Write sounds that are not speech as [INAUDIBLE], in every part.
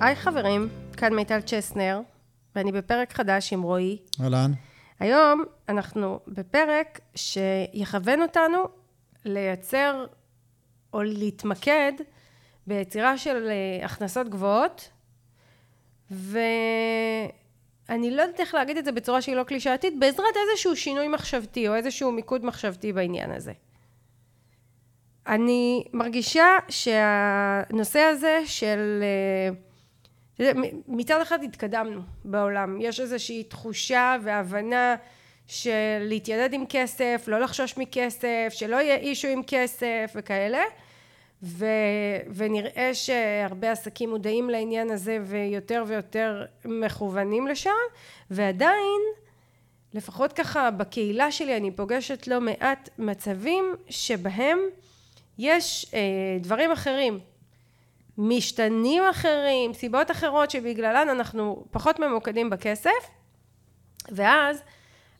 היי חברים, כאן מיטל צ'סנר, ואני בפרק חדש עם רועי. אהלן. היום אנחנו בפרק שיכוון אותנו לייצר או להתמקד ביצירה של אה, הכנסות גבוהות, ואני לא יודעת איך להגיד את זה בצורה שהיא לא קלישאתית, בעזרת איזשהו שינוי מחשבתי או איזשהו מיקוד מחשבתי בעניין הזה. אני מרגישה שהנושא הזה של... אה, מצד אחד התקדמנו בעולם, יש איזושהי תחושה והבנה של להתיידד עם כסף, לא לחשוש מכסף, שלא יהיה אישו עם כסף וכאלה. ו, ונראה שהרבה עסקים מודעים לעניין הזה ויותר ויותר מכוונים לשם. ועדיין לפחות ככה בקהילה שלי אני פוגשת לא מעט מצבים שבהם יש אה, דברים אחרים משתנים אחרים סיבות אחרות שבגללן אנחנו פחות ממוקדים בכסף ואז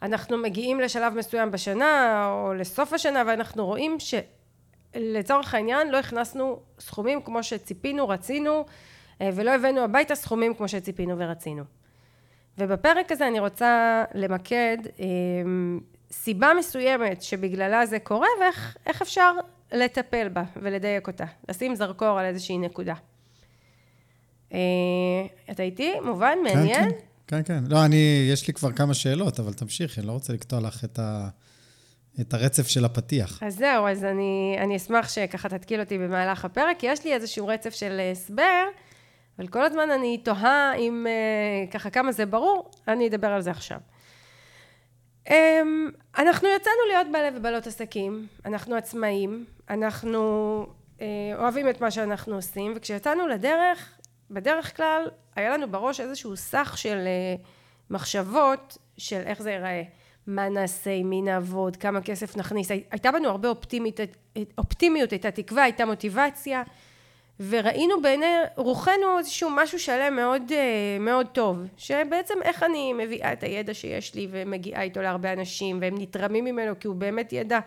אנחנו מגיעים לשלב מסוים בשנה או לסוף השנה ואנחנו רואים שלצורך העניין לא הכנסנו סכומים כמו שציפינו רצינו אה, ולא הבאנו הביתה סכומים כמו שציפינו ורצינו. ובפרק הזה אני רוצה למקד אה, סיבה מסוימת שבגללה זה קורה ואיך אפשר לטפל בה ולדייק אותה, לשים זרקור על איזושהי נקודה. אה, אתה איתי? מובן? כן, מעניין? כן, כן, כן. לא, אני, יש לי כבר כמה שאלות, אבל תמשיכי, אני לא רוצה לקטוע לך את, ה, את הרצף של הפתיח. אז זהו, אז אני, אני אשמח שככה תתקיל אותי במהלך הפרק, כי יש לי איזשהו רצף של הסבר, אבל כל הזמן אני תוהה אם אה, ככה כמה זה ברור, אני אדבר על זה עכשיו. אנחנו יצאנו להיות בעלי ובעלות עסקים, אנחנו עצמאים, אנחנו אה, אוהבים את מה שאנחנו עושים, וכשיצאנו לדרך, בדרך כלל היה לנו בראש איזשהו סך של אה, מחשבות של איך זה ייראה, מה נעשה, עם מי נעבוד, כמה כסף נכניס, הייתה בנו הרבה אופטימית, אופטימיות, הייתה תקווה, הייתה מוטיבציה, וראינו בעיני רוחנו איזשהו משהו שלם מאוד, אה, מאוד טוב, שבעצם איך אני מביאה את הידע שיש לי ומגיעה איתו להרבה אנשים, והם נתרמים ממנו כי הוא באמת ידע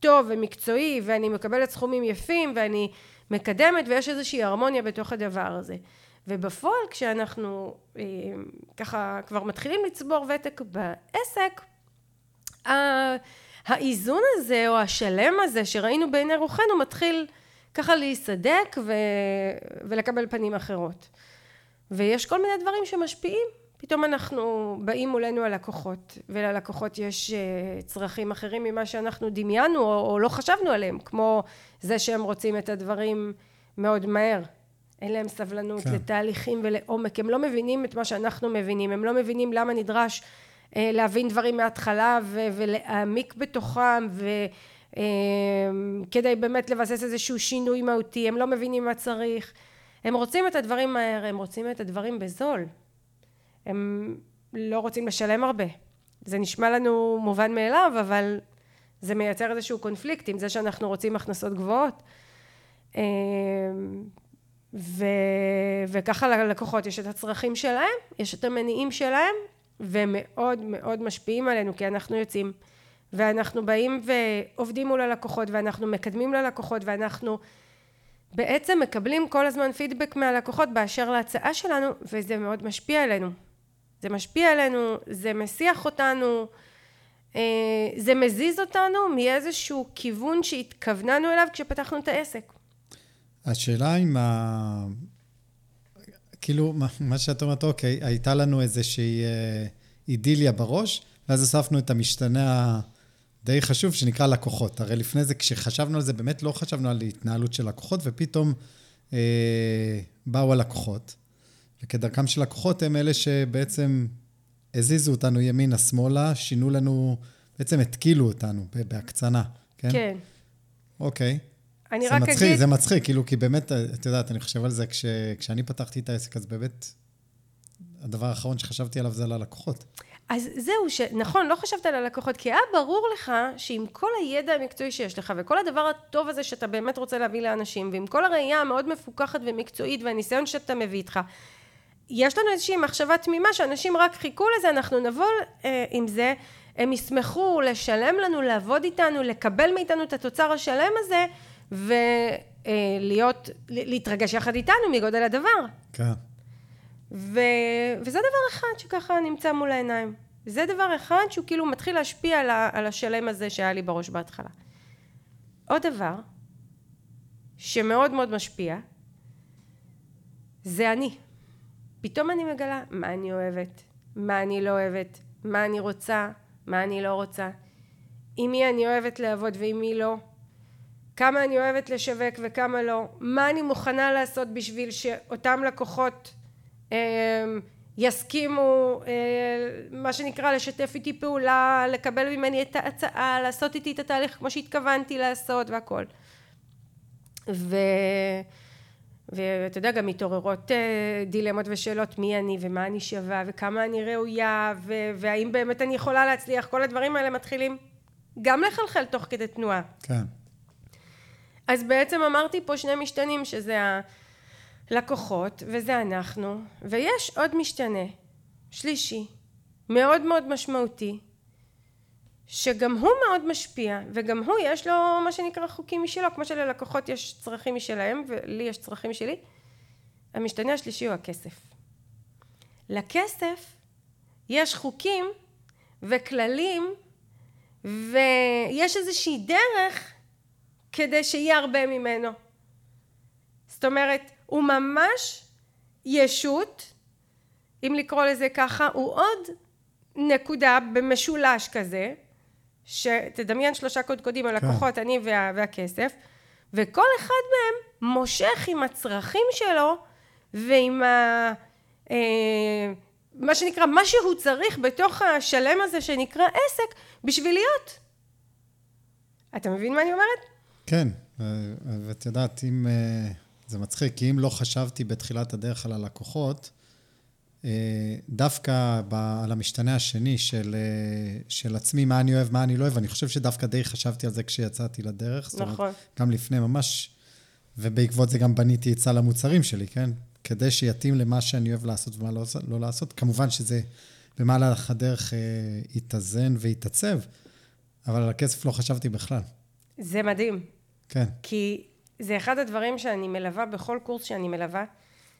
טוב ומקצועי, ואני מקבלת סכומים יפים, ואני מקדמת, ויש איזושהי הרמוניה בתוך הדבר הזה. ובפועל כשאנחנו אה, ככה כבר מתחילים לצבור ותק בעסק, האיזון הזה או השלם הזה שראינו בעיני רוחנו מתחיל ככה להיסדק ו... ולקבל פנים אחרות. ויש כל מיני דברים שמשפיעים. פתאום אנחנו באים מולנו הלקוחות, וללקוחות יש אה, צרכים אחרים ממה שאנחנו דמיינו או, או לא חשבנו עליהם, כמו זה שהם רוצים את הדברים מאוד מהר. אין להם סבלנות כן. לתהליכים ולעומק, הם לא מבינים את מה שאנחנו מבינים, הם לא מבינים למה נדרש אה, להבין דברים מההתחלה ו- ולהעמיק בתוכם ו... אמ, כדי באמת לבסס איזשהו שינוי מהותי, הם לא מבינים מה צריך, הם רוצים את הדברים מהר, הם רוצים את הדברים בזול, הם לא רוצים לשלם הרבה. זה נשמע לנו מובן מאליו, אבל זה מייצר איזשהו קונפליקט עם זה שאנחנו רוצים הכנסות גבוהות. אמ, ו... וככה ללקוחות יש את הצרכים שלהם, יש את המניעים שלהם, והם מאוד מאוד משפיעים עלינו, כי אנחנו יוצאים ואנחנו באים ועובדים מול הלקוחות ואנחנו מקדמים ללקוחות ואנחנו בעצם מקבלים כל הזמן פידבק מהלקוחות באשר להצעה שלנו וזה מאוד משפיע עלינו. זה משפיע עלינו זה מסיח אותנו אה, זה מזיז אותנו מאיזשהו כיוון שהתכווננו אליו כשפתחנו את העסק. השאלה אם ה... כאילו, מה שאת אומרת, אוקיי, הייתה לנו איזושהי אה, אידיליה בראש, ואז הוספנו את המשתנה די חשוב שנקרא לקוחות. הרי לפני זה, כשחשבנו על זה, באמת לא חשבנו על התנהלות של לקוחות, ופתאום אה, באו הלקוחות. וכדרכם של לקוחות הם אלה שבעצם הזיזו אותנו ימינה-שמאלה, שינו לנו, בעצם התקילו אותנו בהקצנה, כן? כן. אוקיי. אני רק מצחיק, אגיד... זה מצחיק, כאילו, כי באמת, את יודעת, אני חושב על זה, כש, כשאני פתחתי את העסק, אז באמת, הדבר האחרון שחשבתי עליו זה על הלקוחות. אז זהו, שנכון, לא חשבת על הלקוחות, כי היה ברור לך שעם כל הידע המקצועי שיש לך, וכל הדבר הטוב הזה שאתה באמת רוצה להביא לאנשים, ועם כל הראייה המאוד מפוקחת ומקצועית, והניסיון שאתה מביא איתך, יש לנו איזושהי מחשבה תמימה שאנשים רק חיכו לזה, אנחנו נבוא אה, עם זה, הם ישמחו לשלם לנו, לעבוד איתנו, לקבל מאיתנו את התוצר השלם הזה, ולהיות, אה, להתרגש יחד איתנו מגודל הדבר. כן. ו... וזה דבר אחד שככה נמצא מול העיניים. זה דבר אחד שהוא כאילו מתחיל להשפיע על, ה... על השלם הזה שהיה לי בראש בהתחלה. עוד דבר שמאוד מאוד משפיע זה אני. פתאום אני מגלה מה אני אוהבת, מה אני לא אוהבת, מה אני רוצה, מה אני לא רוצה, עם מי אני אוהבת לעבוד ועם מי לא, כמה אני אוהבת לשווק וכמה לא, מה אני מוכנה לעשות בשביל שאותם לקוחות יסכימו אה, מה שנקרא לשתף איתי פעולה, לקבל ממני את ההצעה, לעשות איתי את התהליך כמו שהתכוונתי לעשות והכל. ו... ואתה יודע גם מתעוררות אה, דילמות ושאלות מי אני ומה אני שווה וכמה אני ראויה ו- והאם באמת אני יכולה להצליח כל הדברים האלה מתחילים גם לחלחל תוך כדי תנועה כן. אז בעצם אמרתי פה שני משתנים שזה הלקוחות וזה אנחנו ויש עוד משתנה שלישי מאוד מאוד משמעותי שגם הוא מאוד משפיע וגם הוא יש לו מה שנקרא חוקים משלו כמו שללקוחות יש צרכים משלהם ולי יש צרכים משלי המשתנה השלישי הוא הכסף. לכסף יש חוקים וכללים ויש איזושהי דרך כדי שיהיה הרבה ממנו. זאת אומרת הוא ממש ישות אם לקרוא לזה ככה הוא עוד נקודה במשולש כזה שתדמיין שלושה קודקודים הלקוחות, כן. אני וה, והכסף, וכל אחד מהם מושך עם הצרכים שלו ועם ה... אה, מה שנקרא, מה שהוא צריך בתוך השלם הזה שנקרא עסק בשביל להיות. אתה מבין מה אני אומרת? כן, ואת יודעת, אם... אה, זה מצחיק, כי אם לא חשבתי בתחילת הדרך על הלקוחות, אה, דווקא ב, על המשתנה השני של, אה, של עצמי, מה אני אוהב, מה אני לא אוהב, אני חושב שדווקא די חשבתי על זה כשיצאתי לדרך. נכון. אומרת, גם לפני ממש, ובעקבות זה גם בניתי את סל המוצרים שלי, כן? כדי שיתאים למה שאני אוהב לעשות ומה לא, לא לעשות. כמובן שזה במהלך הדרך אה, יתאזן ויתעצב, אבל על הכסף לא חשבתי בכלל. זה מדהים. כן. כי זה אחד הדברים שאני מלווה בכל קורס שאני מלווה.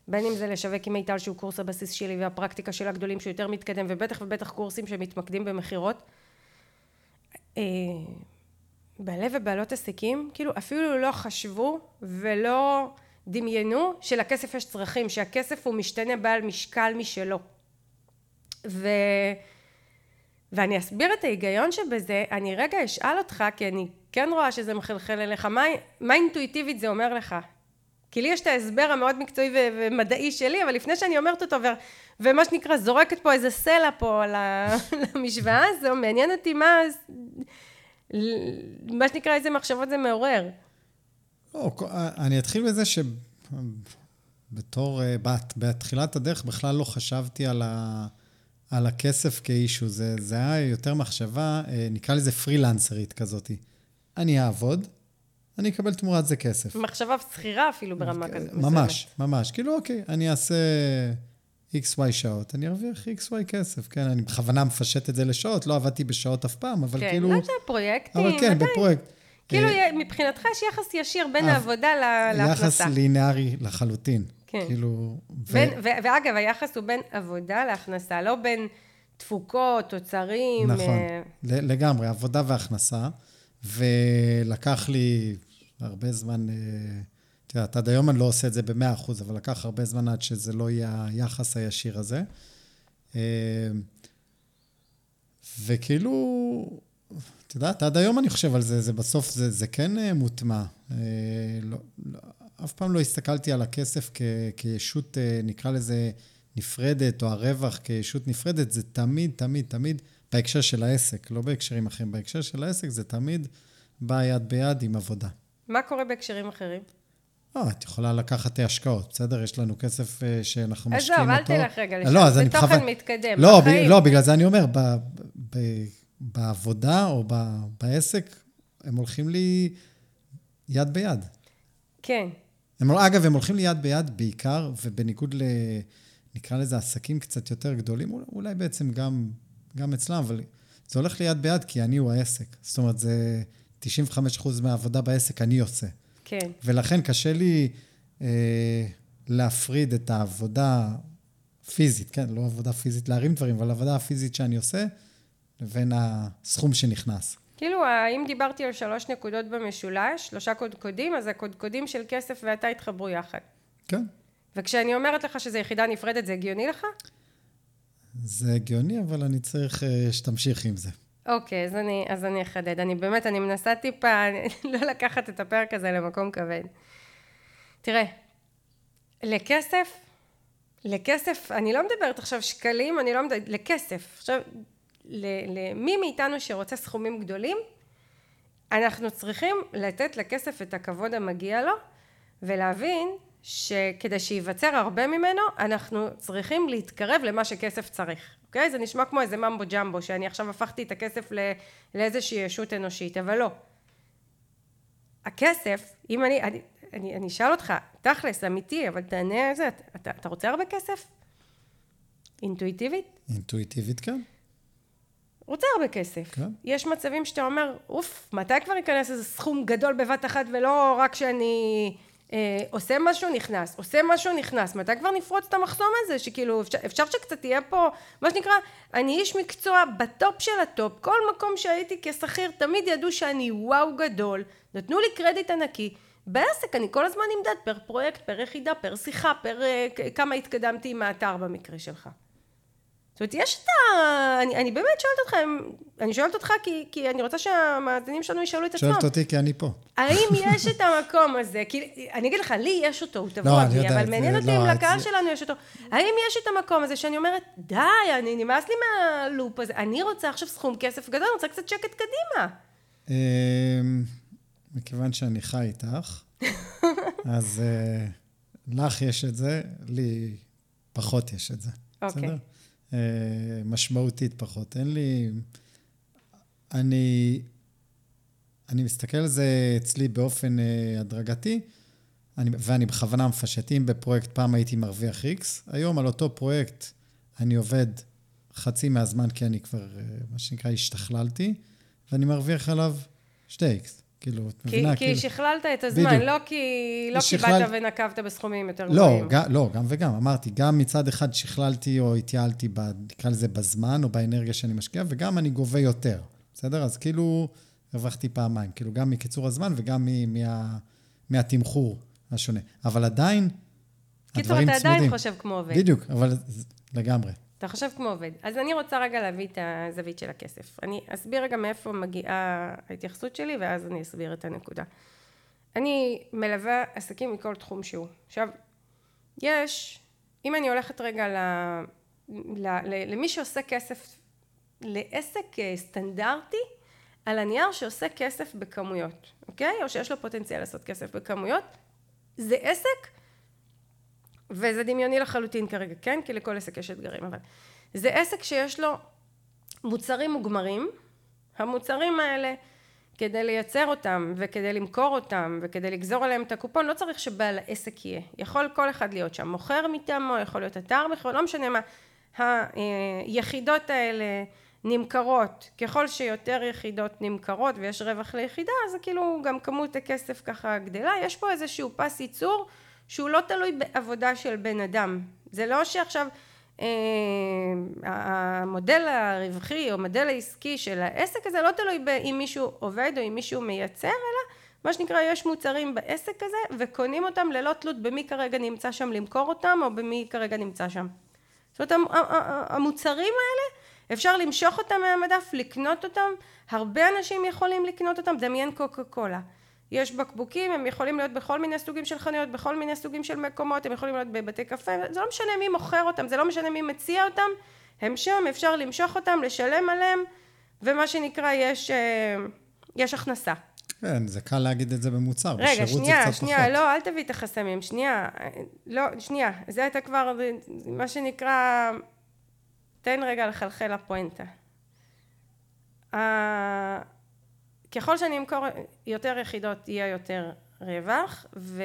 בין אם זה לשווק עם מיטל שהוא קורס הבסיס שלי והפרקטיקה של הגדולים שהוא יותר מתקדם ובטח ובטח קורסים שמתמקדים במכירות אה, בעלי ובעלות עסקים כאילו אפילו לא חשבו ולא דמיינו שלכסף יש צרכים שהכסף הוא משתנה בעל משקל משלו ו... ואני אסביר את ההיגיון שבזה אני רגע אשאל אותך כי אני כן רואה שזה מחלחל אליך מה, מה אינטואיטיבית זה אומר לך כי לי יש את ההסבר המאוד מקצועי ומדעי שלי, אבל לפני שאני אומרת אותו, ו- ומה שנקרא, זורקת פה איזה סלע פה על [LAUGHS] המשוואה הזו, מעניין אותי מה, מה שנקרא, איזה מחשבות זה מעורר. לא, אני אתחיל בזה שבתור, אה, בתחילת הדרך בכלל לא חשבתי על, ה, על הכסף כאישו, זה, זה היה יותר מחשבה, אה, נקרא לזה פרילנסרית כזאת. אני אעבוד, אני אקבל תמורת זה כסף. מחשבה שכירה אפילו ברמה כזאת. ממש, ממש. כאילו, אוקיי, אני אעשה XY שעות, אני ארוויח XY כסף, כן? אני בכוונה מפשט את זה לשעות, לא עבדתי בשעות אף פעם, אבל כן, כאילו... כן, לא יודע, פרויקטים, אבל כן. בפרויקט. כאילו, אה, מבחינתך יש יחס ישיר בין אה, העבודה להכנסה. יחס לינארי לחלוטין. כן. כאילו... בין, ו... ואגב, היחס הוא בין עבודה להכנסה, לא בין תפוקות, תוצרים. נכון, אה... לגמרי, עבודה והכנסה. ולקח לי הרבה זמן, אה, את יודעת, עד היום אני לא עושה את זה במאה אחוז, אבל לקח הרבה זמן עד שזה לא יהיה היחס הישיר הזה. אה, וכאילו, את יודעת, עד היום אני חושב על זה, זה בסוף, זה, זה כן אה, מוטמע. לא, לא, אף פעם לא הסתכלתי על הכסף כ, כישות, נקרא לזה, נפרדת, או הרווח כישות נפרדת, זה תמיד, תמיד, תמיד בהקשר של העסק, לא בהקשרים אחרים. בהקשר של העסק זה תמיד בא יד ביד עם עבודה. מה קורה בהקשרים אחרים? לא, את יכולה לקחת השקעות, בסדר? יש לנו כסף אה, שאנחנו משקיעים אותו. עזוב, אל תלך רגע לשם, לא, זה תוכן בכוון... מתקדם, לא, ב, לא, בגלל זה אני אומר, ב, ב, בעבודה או ב, בעסק, הם הולכים לי יד ביד. כן. הם, אגב, הם הולכים לי יד ביד בעיקר, ובניגוד ל... נקרא לזה עסקים קצת יותר גדולים, אולי בעצם גם, גם אצלם, אבל זה הולך לי יד ביד כי אני הוא העסק. זאת אומרת, זה... 95% מהעבודה בעסק אני עושה. כן. ולכן קשה לי אה, להפריד את העבודה פיזית, כן, לא עבודה פיזית להרים דברים, אבל עבודה הפיזית שאני עושה, לבין הסכום שנכנס. כאילו, אם דיברתי על שלוש נקודות במשולש, שלושה קודקודים, אז הקודקודים של כסף ואתה התחברו יחד. כן. וכשאני אומרת לך שזו יחידה נפרדת, זה הגיוני לך? זה הגיוני, אבל אני צריך uh, שתמשיך עם זה. אוקיי, אז אני, אז אני אחדד. אני באמת, אני מנסה טיפה [LAUGHS] לא לקחת את הפרק הזה למקום כבד. תראה, לכסף, לכסף, אני לא מדברת עכשיו שקלים, אני לא מדברת, לכסף. עכשיו, למי מאיתנו שרוצה סכומים גדולים, אנחנו צריכים לתת לכסף את הכבוד המגיע לו, ולהבין שכדי שייווצר הרבה ממנו, אנחנו צריכים להתקרב למה שכסף צריך, אוקיי? זה נשמע כמו איזה ממבו ג'מבו, שאני עכשיו הפכתי את הכסף לאיזושהי ישות אנושית, אבל לא. הכסף, אם אני, אני, אני, אני אשאל אותך, תכלס, אמיתי, אבל תענה על זה, אתה, אתה רוצה הרבה כסף? אינטואיטיבית? אינטואיטיבית, כן. רוצה הרבה כסף. כן. יש מצבים שאתה אומר, אוף, מתי כבר ייכנס איזה סכום גדול בבת אחת, ולא רק שאני עושה משהו נכנס, עושה משהו נכנס, מתי כבר נפרוץ את המחסום הזה, שכאילו אפשר, אפשר שקצת תהיה פה, מה שנקרא, אני איש מקצוע ב top של ה top, כל מקום שהייתי כשכיר תמיד ידעו שאני וואו גדול, נתנו לי קרדיט ענקי, בעסק אני כל הזמן נמדד פר פרויקט, פר יחידה, פר שיחה, פר אה, כמה התקדמתי עם האתר במקרה שלך. זאת אומרת, יש את ה... אני, אני באמת שואלת אתכם, אני שואלת אותך כי, כי אני רוצה שהמאזינים שלנו ישאלו את עצמם. שואלת אותי כי אני פה. האם [LAUGHS] יש את המקום הזה? כי אני אגיד לך, לי יש אותו, הוא טבוע לא, בי, אבל מעניין אותי אם לא, לקהל. שלנו יש אותו. האם יש את המקום הזה שאני אומרת, די, אני נמאס לי מהלופ הזה, אני רוצה עכשיו סכום כסף גדול, אני רוצה קצת שקט קדימה. אמ, מכיוון שאני חי איתך, [LAUGHS] אז אה, לך יש את זה, לי פחות יש את זה. אוקיי. אה, משמעותית פחות. אין לי... אני, אני מסתכל על זה אצלי באופן אה, הדרגתי, אני, ואני בכוונה מפשט. אם בפרויקט פעם הייתי מרוויח X, היום על אותו פרויקט אני עובד חצי מהזמן, כי אני כבר, אה, מה שנקרא, השתכללתי, ואני מרוויח עליו 2X. כאילו, את מבינה? כי כאילו... שכללת את הזמן, בדיוק. לא כי לא שכלל... קיבלת ונקבת בסכומים יותר לא, גבוהים. לא, לא, גם וגם. אמרתי, גם מצד אחד שכללתי או התייעלתי, ב, נקרא לזה בזמן או באנרגיה שאני משקיע, וגם אני גובה יותר, בסדר? אז כאילו, הרווחתי פעמיים, כאילו, גם מקיצור הזמן וגם מ, מה, מהתמחור השונה. אבל עדיין, קיצור, אתה צמודים. עדיין חושב כמו עובד. בדיוק, אבל לגמרי. אתה חושב כמו עובד. אז אני רוצה רגע להביא את הזווית של הכסף. אני אסביר רגע מאיפה מגיעה ההתייחסות שלי, ואז אני אסביר את הנקודה. אני מלווה עסקים מכל תחום שהוא. עכשיו, יש, אם אני הולכת רגע ל, ל, ל, למי שעושה כסף, לעסק אה, סטנדרטי, על הנייר שעושה כסף בכמויות, אוקיי? או שיש לו פוטנציאל לעשות כסף בכמויות, זה עסק וזה דמיוני לחלוטין כרגע, כן? כי לכל עסק יש אתגרים, אבל זה עסק שיש לו מוצרים מוגמרים, המוצרים האלה כדי לייצר אותם וכדי למכור אותם וכדי לגזור עליהם את הקופון לא צריך שבעל העסק יהיה, יכול כל אחד להיות שם, מוכר מטעמו, יכול להיות אתר מכירות, לא משנה מה, היחידות האלה נמכרות, ככל שיותר יחידות נמכרות ויש רווח ליחידה אז כאילו גם כמות הכסף ככה גדלה, יש פה איזשהו פס ייצור שהוא לא תלוי בעבודה של בן אדם. זה לא שעכשיו אה, המודל הרווחי או המודל העסקי של העסק הזה לא תלוי אם מישהו עובד או אם מישהו מייצר, אלא מה שנקרא יש מוצרים בעסק הזה וקונים אותם ללא תלות במי כרגע נמצא שם למכור אותם או במי כרגע נמצא שם. זאת אומרת המוצרים האלה אפשר למשוך אותם מהמדף, לקנות אותם, הרבה אנשים יכולים לקנות אותם, דמיין קוקה קולה. יש בקבוקים, הם יכולים להיות בכל מיני סוגים של חנויות, בכל מיני סוגים של מקומות, הם יכולים להיות בבתי קפה, זה לא משנה מי מוכר אותם, זה לא משנה מי מציע אותם, הם שם, אפשר למשוך אותם, לשלם עליהם, ומה שנקרא, יש, אה, יש הכנסה. כן, זה קל להגיד את זה במוצר, רגע, שנייה, שנייה, פחות. לא, אל תביא את החסמים, שנייה, לא, שנייה, זה אתה כבר, מה שנקרא, תן רגע לחלחל לפואנטה. ככל שאני אמכור יותר יחידות יהיה יותר רווח ו,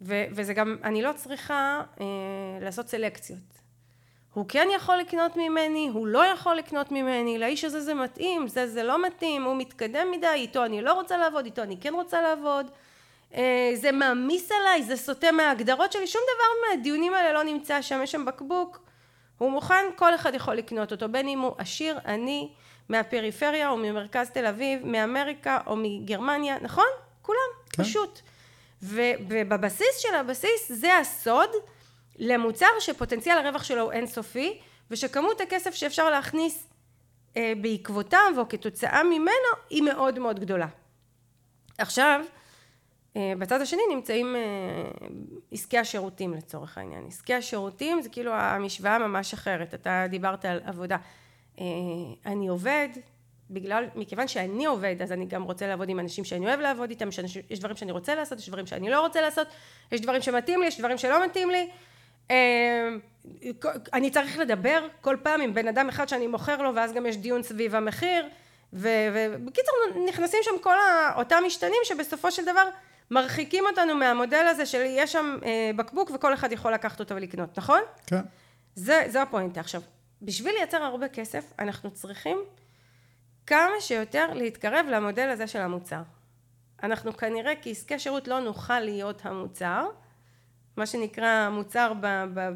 ו, וזה גם אני לא צריכה אה, לעשות סלקציות. הוא כן יכול לקנות ממני הוא לא יכול לקנות ממני לאיש הזה זה מתאים זה זה לא מתאים הוא מתקדם מדי איתו אני לא רוצה לעבוד איתו אני כן רוצה לעבוד. אה, זה מעמיס עליי, זה סוטה מההגדרות שלי, שום דבר מהדיונים האלה לא נמצא שם, יש שם בקבוק, הוא מוכן, כל אחד יכול לקנות אותו, בין אם הוא עשיר, עני, מהפריפריה או ממרכז תל אביב, מאמריקה או מגרמניה, נכון? כולם, כן. פשוט. ובבסיס של הבסיס זה הסוד למוצר שפוטנציאל הרווח שלו הוא אינסופי, ושכמות הכסף שאפשר להכניס אה, בעקבותיו או כתוצאה ממנו היא מאוד מאוד גדולה. עכשיו, אה, בצד השני נמצאים אה, עסקי השירותים לצורך העניין. עסקי השירותים זה כאילו המשוואה ממש אחרת. אתה דיברת על עבודה. אני עובד, בגלל, מכיוון שאני עובד, אז אני גם רוצה לעבוד עם אנשים שאני אוהב לעבוד איתם, יש דברים שאני רוצה לעשות, יש דברים שאני לא רוצה לעשות, יש דברים שמתאים לי, יש דברים שלא מתאים לי. אני צריך לדבר כל פעם עם בן אדם אחד שאני מוכר לו, ואז גם יש דיון סביב המחיר. ובקיצור נכנסים שם כל אותם משתנים שבסופו של דבר מרחיקים אותנו מהמודל הזה של יש שם אה, בקבוק וכל אחד יכול לקחת אותו ולקנות, נכון? כן. זה, זה הפואנטה. עכשיו, בשביל לייצר הרבה כסף אנחנו צריכים כמה שיותר להתקרב למודל הזה של המוצר. אנחנו כנראה כעסקי שירות לא נוכל להיות המוצר, מה שנקרא מוצר ב, ב,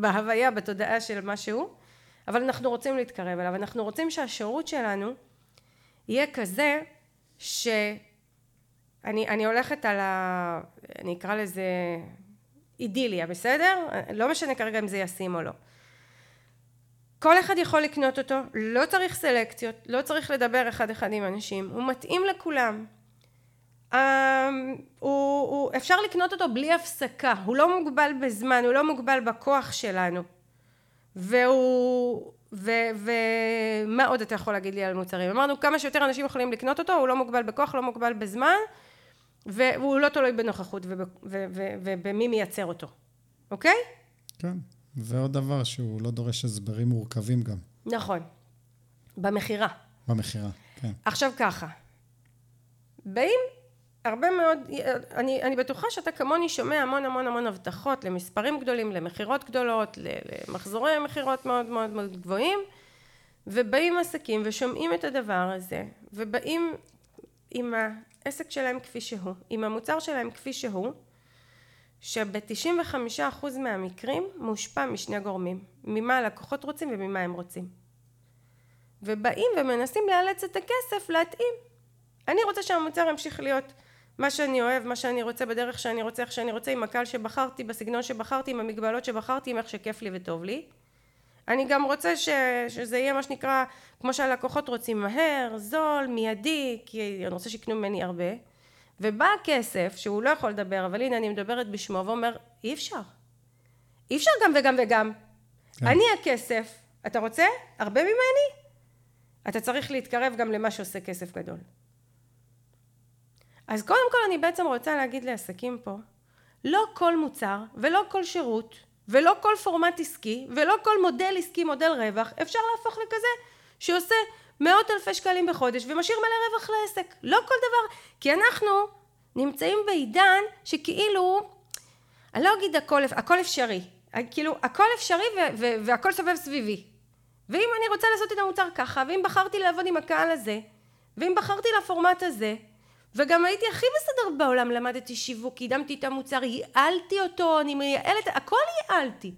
בהוויה, בתודעה של משהו, אבל אנחנו רוצים להתקרב אליו, אנחנו רוצים שהשירות שלנו יהיה כזה ש... אני, אני הולכת על ה... אני אקרא לזה אידיליה, בסדר? לא משנה כרגע אם זה ישים או לא. כל אחד יכול לקנות אותו, לא צריך סלקציות, לא צריך לדבר אחד אחד עם אנשים, הוא מתאים לכולם. Um, הוא, הוא, אפשר לקנות אותו בלי הפסקה, הוא לא מוגבל בזמן, הוא לא מוגבל בכוח שלנו. והוא... ומה עוד אתה יכול להגיד לי על מוצרים? אמרנו כמה שיותר אנשים יכולים לקנות אותו, הוא לא מוגבל בכוח, לא מוגבל בזמן, והוא לא תלוי בנוכחות ובמי מייצר אותו, אוקיי? כן, ועוד דבר שהוא לא דורש הסברים מורכבים גם. נכון, במכירה. במכירה, כן. עכשיו ככה, באים הרבה מאוד, אני, אני בטוחה שאתה כמוני שומע המון המון המון הבטחות למספרים גדולים, למכירות גדולות, למחזורי מכירות מאוד מאוד מאוד גבוהים, ובאים עסקים ושומעים את הדבר הזה, ובאים עם העסק שלהם כפי שהוא, עם המוצר שלהם כפי שהוא, שב-95% מהמקרים מושפע משני גורמים, ממה הלקוחות רוצים וממה הם רוצים. ובאים ומנסים לאלץ את הכסף להתאים. אני רוצה שהמוצר ימשיך להיות מה שאני אוהב, מה שאני רוצה, בדרך שאני רוצה, איך שאני רוצה, עם הקהל שבחרתי, בסגנון שבחרתי, עם המגבלות שבחרתי, עם איך שכיף לי וטוב לי. אני גם רוצה ש, שזה יהיה מה שנקרא, כמו שהלקוחות רוצים, מהר, זול, מיידי, כי אני רוצה שיקנו ממני הרבה. ובא הכסף, שהוא לא יכול לדבר, אבל הנה אני מדברת בשמו, ואומר, אי אפשר. אי אפשר גם וגם וגם. כן. אני הכסף, אתה רוצה? הרבה ממני? אתה צריך להתקרב גם למה שעושה כסף גדול. אז קודם כל אני בעצם רוצה להגיד לעסקים פה, לא כל מוצר ולא כל שירות ולא כל פורמט עסקי ולא כל מודל עסקי מודל רווח אפשר להפוך לכזה שעושה מאות אלפי שקלים בחודש ומשאיר מלא רווח לעסק. לא כל דבר, כי אנחנו נמצאים בעידן שכאילו, אני לא אגיד הכל, הכל אפשרי, כאילו הכל אפשרי והכל סובב סביבי. ואם אני רוצה לעשות את המוצר ככה, ואם בחרתי לעבוד עם הקהל הזה, ואם בחרתי לפורמט הזה, וגם הייתי הכי בסדר בעולם, למדתי שיווק, קידמתי את המוצר, ייעלתי אותו, אני מייעלת, הכל ייעלתי.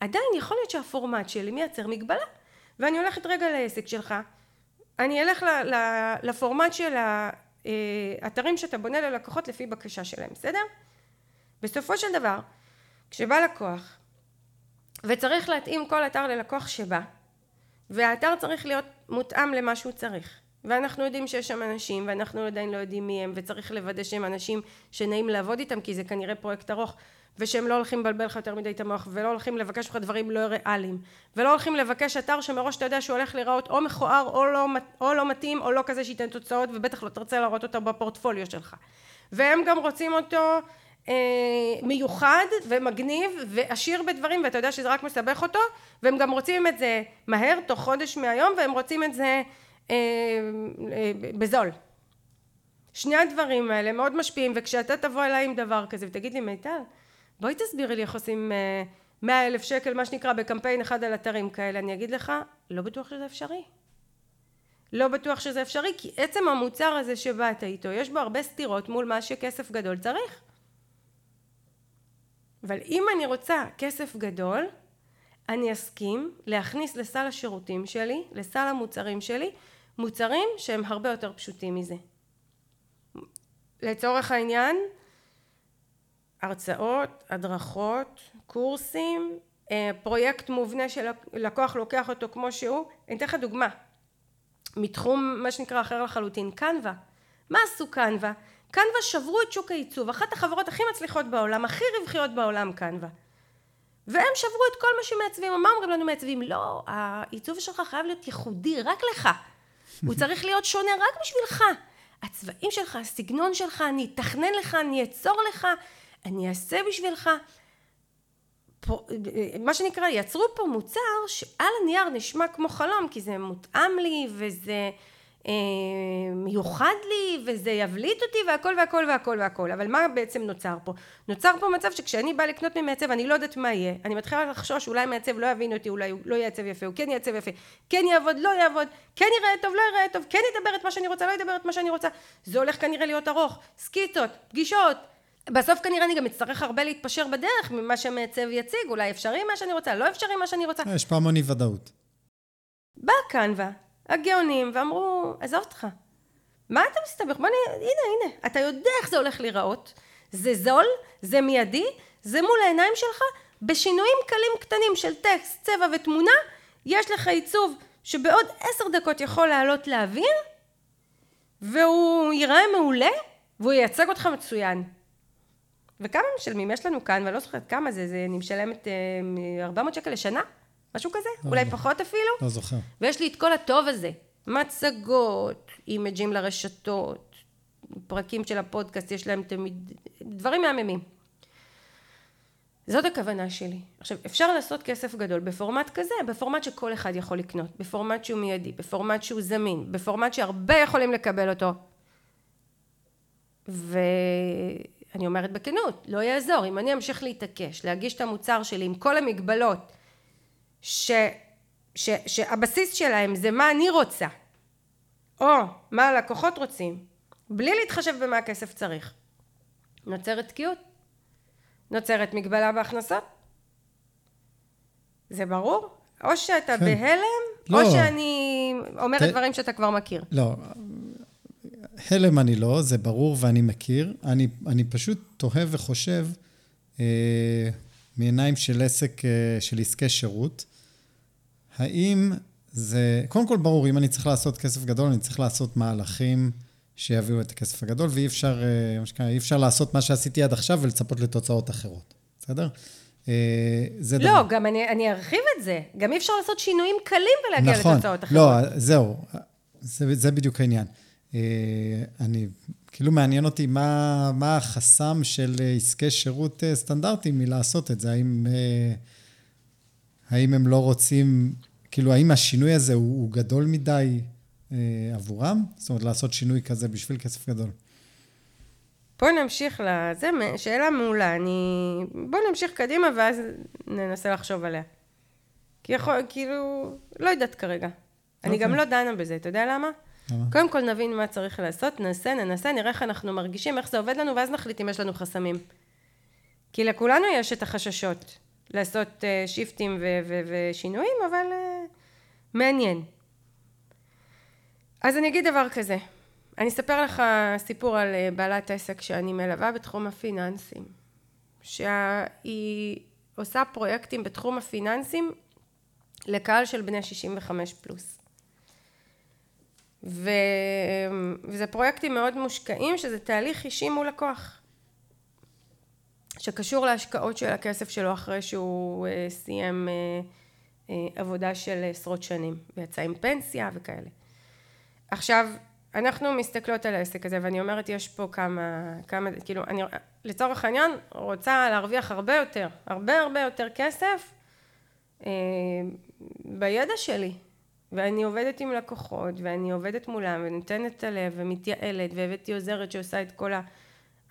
עדיין יכול להיות שהפורמט שלי מייצר מגבלה. ואני הולכת רגע לעסק שלך, אני אלך לפורמט של האתרים שאתה בונה ללקוחות לפי בקשה שלהם, בסדר? בסופו של דבר, כשבא לקוח וצריך להתאים כל אתר ללקוח שבא, והאתר צריך להיות מותאם למה שהוא צריך. ואנחנו יודעים שיש שם אנשים ואנחנו עדיין לא יודעים מי הם וצריך לוודא שהם אנשים שנעים לעבוד איתם כי זה כנראה פרויקט ארוך ושהם לא הולכים לבלבל לך יותר מדי את המוח ולא הולכים לבקש ממך דברים לא ריאליים ולא הולכים לבקש אתר שמראש אתה יודע שהוא הולך להיראות או מכוער או לא, או לא מתאים או לא כזה שייתן תוצאות ובטח לא תרצה להראות אותו בפורטפוליו שלך והם גם רוצים אותו אה, מיוחד ומגניב ועשיר בדברים ואתה יודע שזה רק מסבך אותו והם גם רוצים את זה מהר תוך חודש מהיום והם רוצים את זה אה, אה, בזול. שני הדברים האלה מאוד משפיעים וכשאתה תבוא אליי עם דבר כזה ותגיד לי מיטל בואי תסבירי לי איך עושים אה, מאה אלף שקל מה שנקרא בקמפיין אחד על אתרים כאלה אני אגיד לך לא בטוח שזה אפשרי לא בטוח שזה אפשרי, כי עצם המוצר הזה שבאת איתו, יש בו הרבה סתירות מול מה שכסף גדול צריך. אבל אם אני רוצה כסף גדול, אני אסכים להכניס לסל השירותים שלי, לסל המוצרים שלי, מוצרים שהם הרבה יותר פשוטים מזה. לצורך העניין, הרצאות, הדרכות, קורסים, אה, פרויקט מובנה שלקוח לוקח אותו כמו שהוא. אני אתן לך דוגמה, מתחום מה שנקרא אחר לחלוטין, קנווה. מה עשו קנווה? קנווה שברו את שוק העיצוב, אחת החברות הכי מצליחות בעולם, הכי רווחיות בעולם קנווה. והם שברו את כל מה שמעצבים, מה אומרים לנו מעצבים? לא, העיצוב שלך חייב להיות ייחודי, רק לך. הוא [LAUGHS] צריך להיות שונה רק בשבילך. הצבעים שלך, הסגנון שלך, אני אתכנן לך, אני אצור לך, אני אעשה בשבילך. פה, מה שנקרא, יצרו פה מוצר שעל הנייר נשמע כמו חלום, כי זה מותאם לי וזה אה, מיוחד לי וזה יבליט אותי והכל והכל והכל והכל. אבל מה בעצם נוצר פה? נוצר פה מצב שכשאני באה לקנות ממעצב אני לא יודעת מה יהיה. אני מתחילה לחשוש אולי מעצב לא יבין אותי, אולי הוא לא יעצב יפה, הוא כן יעצב יפה, כן יעבוד, לא יעבוד, כן יראה טוב, לא יראה טוב, כן ידבר את מה שאני רוצה, לא ידבר את מה שאני רוצה. זה הולך כנראה להיות ארוך, סקיצות, פגישות. בסוף כנראה אני גם אצטרך הרבה להתפשר בדרך ממה שהמעצב יציג, אולי אפשרי מה שאני רוצה, לא אפשרי מה שאני רוצה. יש פה המון אי ודאות. בא קנווה, הגאונים, ואמרו, עזוב אותך, מה אתה מסתבך? בוא נ... הנה, הנה, אתה יודע איך זה הולך להיראות, זה זול, זה מיידי, זה מול העיניים שלך, בשינויים קלים קטנים של טקסט, צבע ותמונה, יש לך עיצוב שבעוד עשר דקות יכול לעלות לאוויר, והוא ייראה מעולה, והוא ייצג אותך מצוין. וכמה משלמים? יש לנו כאן, ואני לא זוכרת כמה זה, זה אני משלמת אה, 400 שקל לשנה? משהו כזה? לא אולי פחות אפילו? לא זוכר. ויש לי את כל הטוב הזה. מצגות, אימג'ים לרשתות, פרקים של הפודקאסט, יש להם תמיד דברים מהממים. זאת הכוונה שלי. עכשיו, אפשר לעשות כסף גדול בפורמט כזה, בפורמט שכל אחד יכול לקנות, בפורמט שהוא מיידי, בפורמט שהוא זמין, בפורמט שהרבה יכולים לקבל אותו. ואני אומרת בכנות, לא יעזור, אם אני אמשיך להתעקש, להגיש את המוצר שלי עם כל המגבלות ש, ש, שהבסיס שלהם זה מה אני רוצה, או מה הלקוחות רוצים, בלי להתחשב במה הכסף צריך, נוצרת תקיעות, נוצרת מגבלה בהכנסות. זה ברור? או שאתה כן. בהלם, לא. או שאני אומרת ת... דברים שאתה כבר מכיר. לא, הלם אני לא, זה ברור ואני מכיר. אני, אני פשוט תוהה וחושב, אה, מעיניים של עסק, אה, של עסקי שירות, האם זה, קודם כל ברור, אם אני צריך לעשות כסף גדול, אני צריך לעשות מהלכים שיביאו את הכסף הגדול, ואי אפשר, אה, אי אפשר לעשות מה שעשיתי עד עכשיו ולצפות לתוצאות אחרות, בסדר? אה, זה לא, דבר. גם אני, אני ארחיב את זה. גם אי אפשר לעשות שינויים קלים ולהגיע נכון, לתוצאות אחרות. לא, זהו, זה, זה בדיוק העניין. אה, אני, כאילו מעניין אותי מה, מה החסם של עסקי שירות סטנדרטיים מלעשות את זה. האם, האם הם לא רוצים כאילו, האם השינוי הזה הוא, הוא גדול מדי אה, עבורם? זאת אומרת, לעשות שינוי כזה בשביל כסף גדול. בואו נמשיך לזה, שאלה מעולה. אני... בואו נמשיך קדימה ואז ננסה לחשוב עליה. כי יכול, כאילו, לא יודעת כרגע. Okay. אני גם אוקיי. לא דנה בזה, אתה יודע למה? קודם כל נבין מה צריך לעשות, ננסה, ננסה, נראה איך אנחנו מרגישים, איך זה עובד לנו, ואז נחליט אם יש לנו חסמים. כי לכולנו יש את החששות. לעשות uh, שיפטים ו- ו- ושינויים, אבל uh, מעניין. אז אני אגיד דבר כזה, אני אספר לך סיפור על uh, בעלת עסק שאני מלווה בתחום הפיננסים, שהיא עושה פרויקטים בתחום הפיננסים לקהל של בני 65 פלוס. ו... וזה פרויקטים מאוד מושקעים שזה תהליך אישי מול לקוח. שקשור להשקעות של הכסף שלו אחרי שהוא אה, סיים אה, אה, עבודה של עשרות שנים ויצא עם פנסיה וכאלה. עכשיו אנחנו מסתכלות על העסק הזה ואני אומרת יש פה כמה, כמה כאילו אני לצורך העניין רוצה להרוויח הרבה יותר הרבה הרבה יותר כסף אה, בידע שלי ואני עובדת עם לקוחות ואני עובדת מולם ונותנת הלב ומתייעלת והבאתי עוזרת שעושה את כל.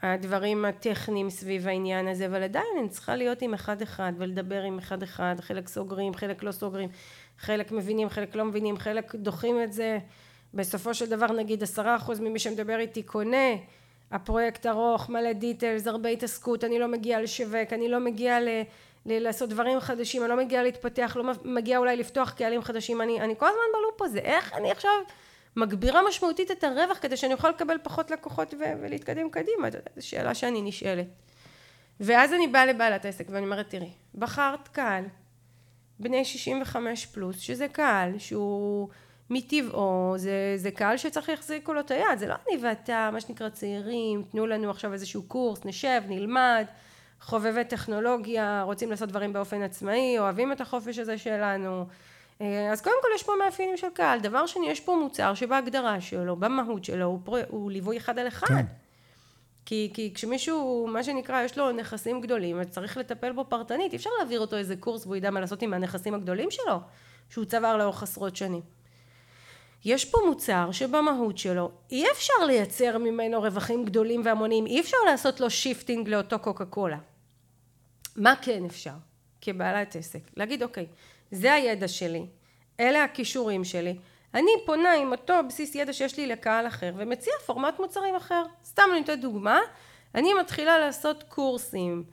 הדברים הטכניים סביב העניין הזה, אבל עדיין אני צריכה להיות עם אחד אחד ולדבר עם אחד אחד, חלק סוגרים, חלק לא סוגרים, חלק מבינים, חלק לא מבינים, חלק דוחים את זה בסופו של דבר נגיד עשרה אחוז ממי שמדבר איתי קונה, הפרויקט ארוך, מלא דיטלס, הרבה התעסקות, אני לא מגיעה לשווק, אני לא מגיעה ל... לעשות דברים חדשים, אני לא מגיעה להתפתח, לא מגיעה אולי לפתוח קהלים חדשים, אני, אני כל הזמן בלופ הזה, איך אני עכשיו מגבירה משמעותית את הרווח כדי שאני אוכל לקבל פחות לקוחות ו- ולהתקדם קדימה, זו שאלה שאני נשאלת. ואז אני באה לבעלת העסק ואני אומרת, תראי, בחרת קהל, בני 65 פלוס, שזה קהל שהוא מטבעו, זה, זה קהל שצריך להחזיק לו את היד, זה לא אני ואתה, מה שנקרא צעירים, תנו לנו עכשיו איזשהו קורס, נשב, נלמד, חובבי טכנולוגיה, רוצים לעשות דברים באופן עצמאי, אוהבים את החופש הזה שלנו. אה, אז קודם כל יש פה מאפיינים של קהל. דבר שני, יש פה מוצר שבהגדרה שלו, במהות שלו, הוא, פרו, הוא ליווי אחד על אחד. כן. כי, כי כשמישהו, מה שנקרא, יש לו נכסים גדולים, וצריך לטפל בו פרטנית, אי אפשר להעביר אותו איזה קורס והוא ידע מה לעשות עם הנכסים הגדולים שלו, שהוא צבר לאורך עשרות שנים. יש פה מוצר שבמהות שלו אי אפשר לייצר ממנו רווחים גדולים והמונים, אי אפשר לעשות לו shifting לאותו קוקה קולה. מה כן אפשר כבעלת עסק? להגיד אוקיי, זה הידע שלי, אלה הכישורים שלי, אני פונה עם אותו בסיס ידע שיש לי לקהל אחר ומציעה פורמט מוצרים אחר. סתם אני נותנת דוגמה, אני מתחילה לעשות קורסים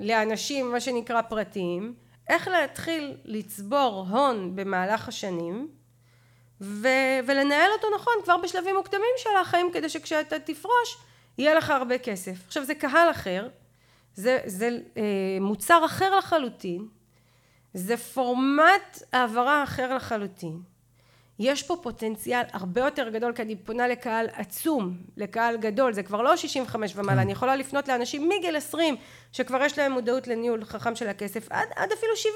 לאנשים מה שנקרא פרטיים איך להתחיל לצבור הון במהלך השנים ו- ולנהל אותו נכון כבר בשלבים מוקדמים של החיים כדי שכשאתה תפרוש יהיה לך הרבה כסף. עכשיו זה קהל אחר, זה, זה אה, מוצר אחר לחלוטין, זה פורמט העברה אחר לחלוטין. יש פה פוטנציאל הרבה יותר גדול כי אני פונה לקהל עצום, לקהל גדול, זה כבר לא 65 ומעלה, כן. אני יכולה לפנות לאנשים מגיל 20 שכבר יש להם מודעות לניהול חכם של הכסף עד, עד אפילו 70.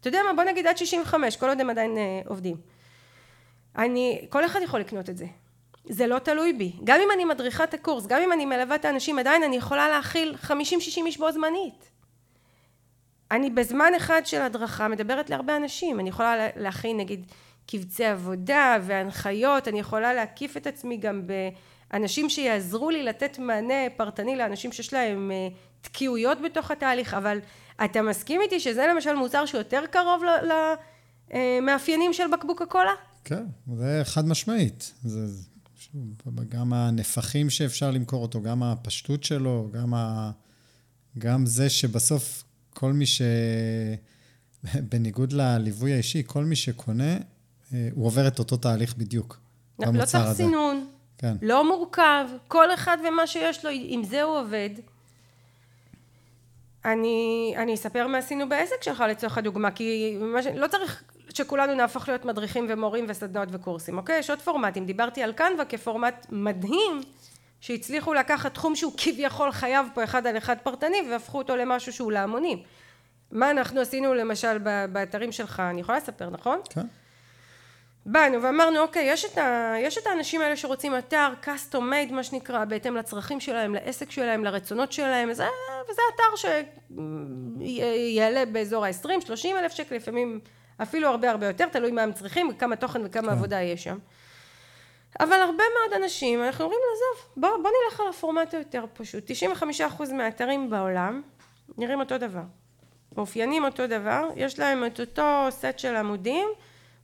אתה יודע מה, בוא נגיד עד 65, כל עוד הם עדיין אה, עובדים. אני, כל אחד יכול לקנות את זה. זה לא תלוי בי. גם אם אני מדריכה את הקורס, גם אם אני מלווה את האנשים, עדיין אני יכולה להכיל 50-60 איש בו זמנית. אני בזמן אחד של הדרכה מדברת להרבה אנשים, אני יכולה להכין נגיד קבצי עבודה והנחיות, אני יכולה להקיף את עצמי גם באנשים שיעזרו לי לתת מענה פרטני לאנשים שיש להם אה, תקיעויות בתוך התהליך, אבל אתה מסכים איתי שזה למשל מוצר שיותר קרוב למאפיינים של בקבוק הקולה? כן, זה חד משמעית. זה, גם הנפחים שאפשר למכור אותו, גם הפשטות שלו, גם, ה, גם זה שבסוף כל מי ש... בניגוד לליווי האישי, כל מי שקונה, אה, הוא עובר את אותו תהליך בדיוק. לא, צריך סינון, כן. לא מורכב, כל אחד ומה שיש לו, עם זה הוא עובד. אני, אני אספר מה עשינו בעסק שלך לצורך הדוגמה, כי ש... לא צריך שכולנו נהפוך להיות מדריכים ומורים וסדנאות וקורסים, אוקיי? יש עוד פורמטים, דיברתי על קנווה כפורמט מדהים שהצליחו לקחת תחום שהוא כביכול חייב פה אחד על אחד פרטני והפכו אותו למשהו שהוא להמונים. מה אנחנו עשינו למשל באתרים שלך, אני יכולה לספר, נכון? כן. באנו ואמרנו אוקיי יש את, ה, יש את האנשים האלה שרוצים אתר custom made מה שנקרא בהתאם לצרכים שלהם לעסק שלהם לרצונות שלהם זה, וזה אתר שיעלה באזור ה-20-30 אלף שקל לפעמים אפילו הרבה הרבה יותר תלוי מה הם צריכים כמה תוכן וכמה כן. עבודה יש שם אבל הרבה מאוד אנשים אנחנו אומרים לעזוב בוא, בוא נלך על הפורמט היותר פשוט 95% מהאתרים בעולם נראים אותו דבר מאופיינים אותו דבר יש להם את אותו סט של עמודים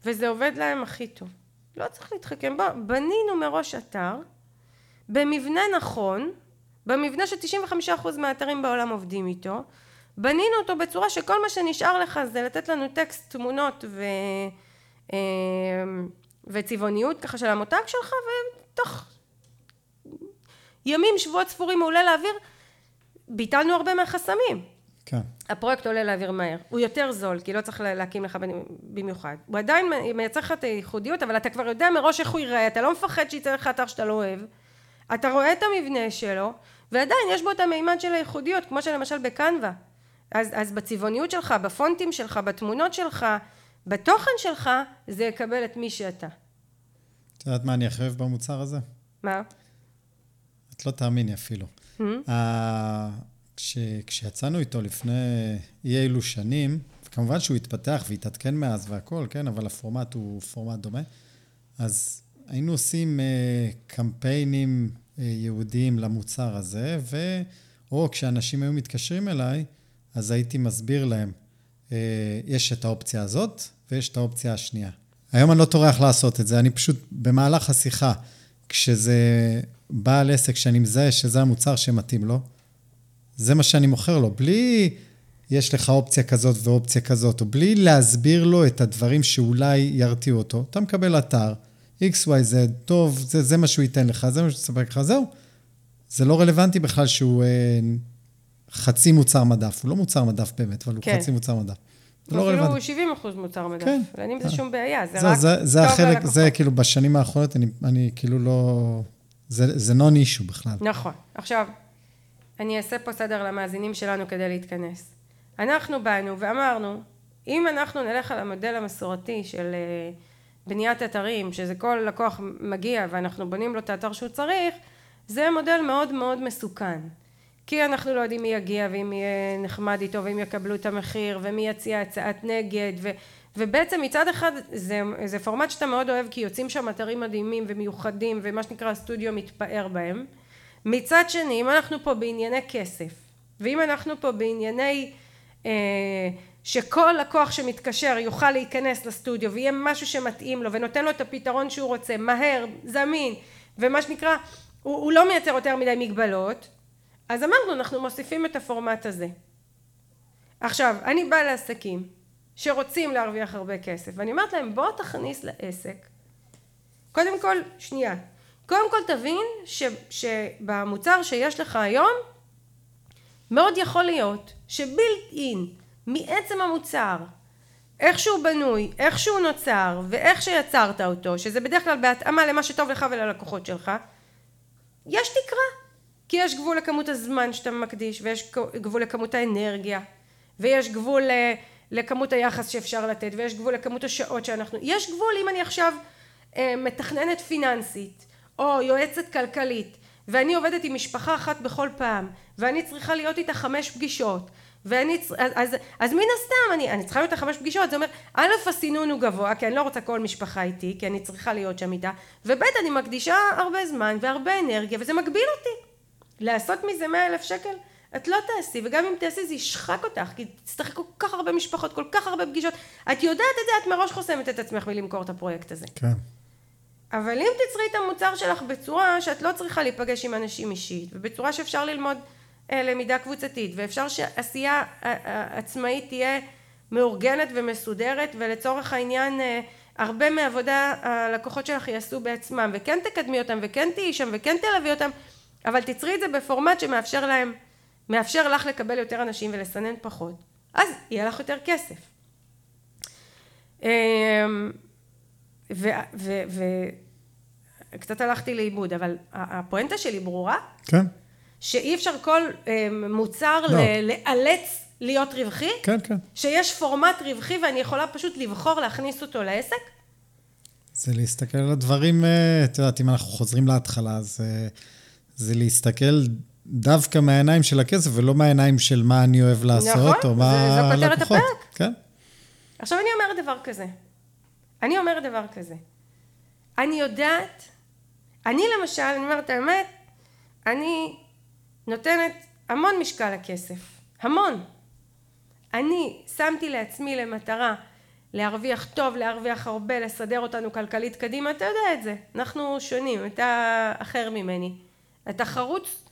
וזה עובד להם הכי טוב. לא צריך להתחכם. בוא, בנינו מראש אתר, במבנה נכון, במבנה ש-95% מהאתרים בעולם עובדים איתו, בנינו אותו בצורה שכל מה שנשאר לך זה לתת לנו טקסט, תמונות ו... אה, וצבעוניות ככה של המותג שלך, ותוך ימים, שבועות ספורים מעולה להעביר, ביטלנו הרבה מהחסמים. כן. הפרויקט עולה לאוויר מהר. הוא יותר זול, כי לא צריך להקים לך במיוחד. הוא עדיין מייצר לך את הייחודיות, אבל אתה כבר יודע מראש איך הוא ייראה, אתה לא מפחד שיצא לך אתר שאתה לא אוהב. אתה רואה את המבנה שלו, ועדיין יש בו את המימד של הייחודיות, כמו שלמשל בקנווה. אז, אז בצבעוניות שלך, בפונטים שלך, בתמונות שלך, בתוכן שלך, זה יקבל את מי שאתה. את יודעת מה אני אחרב במוצר הזה? מה? את לא תאמיני אפילו. Mm-hmm. כש, כשיצאנו איתו לפני אי אילו שנים, כמובן שהוא התפתח והתעדכן מאז והכל, כן, אבל הפורמט הוא פורמט דומה, אז היינו עושים uh, קמפיינים uh, ייעודיים למוצר הזה, ו... או כשאנשים היו מתקשרים אליי, אז הייתי מסביר להם, uh, יש את האופציה הזאת ויש את האופציה השנייה. היום אני לא טורח לעשות את זה, אני פשוט במהלך השיחה, כשזה בעל עסק שאני מזהה שזה המוצר שמתאים לו, זה מה שאני מוכר לו, בלי יש לך אופציה כזאת ואופציה כזאת, או בלי להסביר לו את הדברים שאולי ירתיעו אותו. אתה מקבל אתר, XYZ, טוב, זה, זה מה שהוא ייתן לך, זה מה שהוא יספק לך, זהו. זה לא רלוונטי בכלל שהוא אה, חצי מוצר מדף. הוא לא מוצר מדף באמת, אבל כן. הוא חצי מוצר מדף. זה לא אפילו רלוונטי. 70 אחוז מוצר מדף. כן. ואין עם זה שום בעיה, זה זה, רק זה, זה טוב החלק, ללקוחות. זה כאילו בשנים האחרונות, אני, אני כאילו לא... זה, זה נון אישו בכלל. נכון. עכשיו, אני אעשה פה סדר למאזינים שלנו כדי להתכנס. אנחנו באנו ואמרנו, אם אנחנו נלך על המודל המסורתי של אה, בניית אתרים, שזה כל לקוח מגיע ואנחנו בונים לו את האתר שהוא צריך, זה מודל מאוד מאוד מסוכן. כי אנחנו לא יודעים מי יגיע ואם יהיה נחמד איתו ואם יקבלו את המחיר ומי יציע הצעת נגד ו, ובעצם מצד אחד זה, זה פורמט שאתה מאוד אוהב כי יוצאים שם אתרים מדהימים ומיוחדים ומה שנקרא הסטודיו מתפאר בהם. מצד שני אם אנחנו פה בענייני כסף ואם אנחנו פה בענייני אה, שכל לקוח שמתקשר יוכל להיכנס לסטודיו ויהיה משהו שמתאים לו ונותן לו את הפתרון שהוא רוצה מהר זמין ומה שנקרא הוא, הוא לא מייצר יותר מדי מגבלות אז אמרנו אנחנו מוסיפים את הפורמט הזה. עכשיו אני באה לעסקים שרוצים להרוויח הרבה כסף ואני אומרת להם בוא תכניס לעסק. קודם כל שנייה. קודם כל תבין ש, שבמוצר שיש לך היום מאוד יכול להיות שבילט אין מעצם המוצר איך שהוא בנוי, איך שהוא נוצר ואיך שיצרת אותו שזה בדרך כלל בהתאמה למה שטוב לך וללקוחות שלך יש תקרה כי יש גבול לכמות הזמן שאתה מקדיש ויש גבול לכמות האנרגיה ויש גבול לכמות היחס שאפשר לתת ויש גבול לכמות השעות שאנחנו יש גבול אם אני עכשיו אה, מתכננת פיננסית או יועצת כלכלית ואני עובדת עם משפחה אחת בכל פעם ואני צריכה להיות איתה חמש פגישות ואני אז, אז, אז מן הסתם אני, אני צריכה להיות איתה חמש פגישות זה אומר א' הסינון הוא גבוה כי אני לא רוצה כל משפחה איתי כי אני צריכה להיות שם איתה וב' אני מקדישה הרבה זמן והרבה אנרגיה וזה מגביל אותי לעשות מזה מאה אלף שקל? את לא תעשי וגם אם תעשי זה ישחק אותך כי תצטרכי כל כך הרבה משפחות כל כך הרבה פגישות. את יודעת את זה את מראש חוסמת את עצמך מלמכור את הפרויקט הזה. כן. אבל אם תצרי את המוצר שלך בצורה שאת לא צריכה להיפגש עם אנשים אישית ובצורה שאפשר ללמוד אה, למידה קבוצתית ואפשר שעשייה אה, עצמאית תהיה מאורגנת ומסודרת ולצורך העניין אה, הרבה מעבודה הלקוחות שלך יעשו בעצמם וכן תקדמי אותם וכן תהיי שם וכן תלווי אותם אבל תצרי את זה בפורמט שמאפשר להם מאפשר לך לקבל יותר אנשים ולסנן פחות אז יהיה לך יותר כסף וקצת הלכתי לאיבוד אבל הפואנטה שלי ברורה כן. שאי אפשר כל אה, מוצר לא. לאלץ להיות רווחי כן, כן. שיש פורמט רווחי ואני יכולה פשוט לבחור להכניס אותו לעסק זה להסתכל על הדברים, אה, את יודעת, אם אנחנו חוזרים להתחלה, אז אה, זה להסתכל דווקא מהעיניים של הכסף, ולא מהעיניים של מה אני אוהב לעשות, נכון, או מה זה- זו כותרת הלקוחות. הפרק. כן. עכשיו אני אומרת דבר כזה אני אומרת דבר כזה אני יודעת אני למשל אני אומרת את האמת אני נותנת המון משקל לכסף המון אני שמתי לעצמי למטרה להרוויח טוב להרוויח הרבה לסדר אותנו כלכלית קדימה אתה יודע את זה אנחנו שונים אתה אחר ממני אתה חרוץ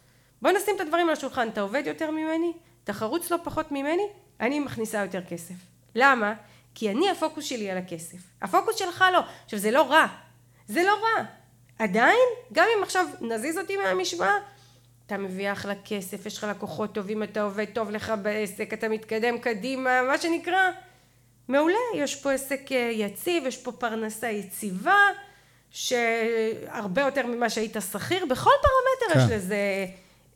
בוא נשים את הדברים על השולחן אתה עובד יותר ממני אתה חרוץ לא פחות ממני אני מכניסה יותר כסף. למה? כי אני הפוקוס שלי על הכסף. הפוקוס שלך לא. עכשיו זה לא רע. זה לא רע. עדיין גם אם עכשיו נזיז אותי מהמשוואה אתה מביא אחלה כסף יש לך לקוחות טובים אתה עובד טוב לך בעסק אתה מתקדם קדימה מה שנקרא. מעולה יש פה עסק אה, יציב יש פה פרנסה יציבה שהרבה יותר ממה שהיית שכיר בכל פרמטר כן. יש לזה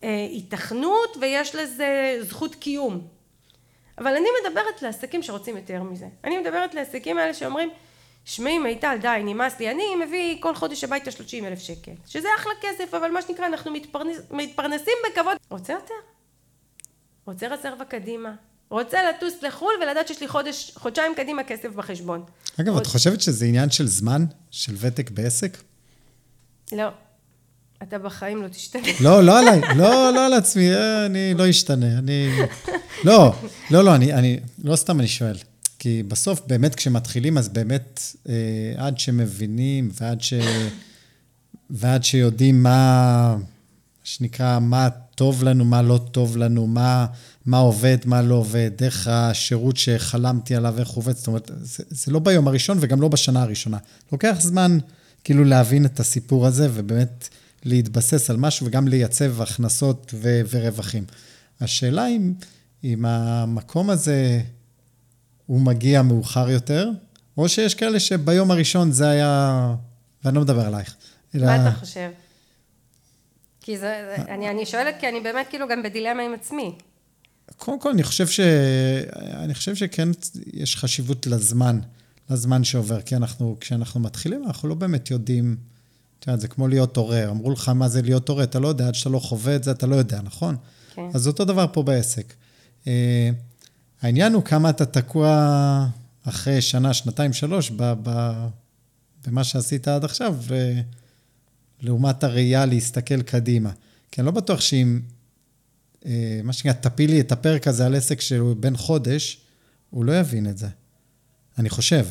אה, היתכנות ויש לזה זכות קיום. אבל אני מדברת לעסקים שרוצים יותר מזה. אני מדברת לעסקים האלה שאומרים שמעי מיטל די נמאס לי. אני מביא כל חודש הביתה 30 אלף שקל. שזה אחלה כסף אבל מה שנקרא אנחנו מתפרנס, מתפרנסים בכבוד. רוצה יותר? רוצה רזרבה קדימה רוצה לטוס לחו"ל ולדעת שיש לי חודש חודשיים קדימה כסף בחשבון אגב, עוד- את חושבת שזה עניין של זמן? של ותק בעסק? לא אתה בחיים לא תשתנה לא, לא עליי, לא, לא על עצמי, אה, אני לא אשתנה, אני... לא, לא, לא, אני, אני, לא סתם אני שואל. כי בסוף, באמת כשמתחילים, אז באמת, אה, עד שמבינים ועד, ש... ועד שיודעים מה, שנקרא, מה טוב לנו, מה לא טוב לנו, מה, מה עובד, מה לא עובד, איך השירות שחלמתי עליו, איך הוא עובד. זאת אומרת, זה, זה לא ביום הראשון וגם לא בשנה הראשונה. לוקח זמן כאילו להבין את הסיפור הזה ובאמת להתבסס על משהו וגם לייצב הכנסות ו- ורווחים. השאלה אם, אם המקום הזה הוא מגיע מאוחר יותר, או שיש כאלה שביום הראשון זה היה, ואני לא מדבר עלייך. אלא... מה אתה חושב? כי זה, אני, אני שואלת כי אני באמת כאילו גם בדילמה עם עצמי. קודם כל, אני חושב, ש... אני חושב שכן יש חשיבות לזמן, לזמן שעובר, כי אנחנו, כשאנחנו מתחילים, אנחנו לא באמת יודעים, את יודעת, זה כמו להיות הורה, אמרו לך מה זה להיות הורה, אתה לא יודע, עד שאתה לא חווה את זה, אתה לא יודע, נכון? כן. אז אותו דבר פה בעסק. אה, העניין הוא כמה אתה תקוע אחרי שנה, שנתיים, שלוש, ב, ב, במה שעשית עד עכשיו, לעומת הראייה להסתכל קדימה. כי אני לא בטוח שאם, אה, מה שנקרא, תפילי את הפרק הזה על עסק שהוא בן חודש, הוא לא יבין את זה. אני חושב.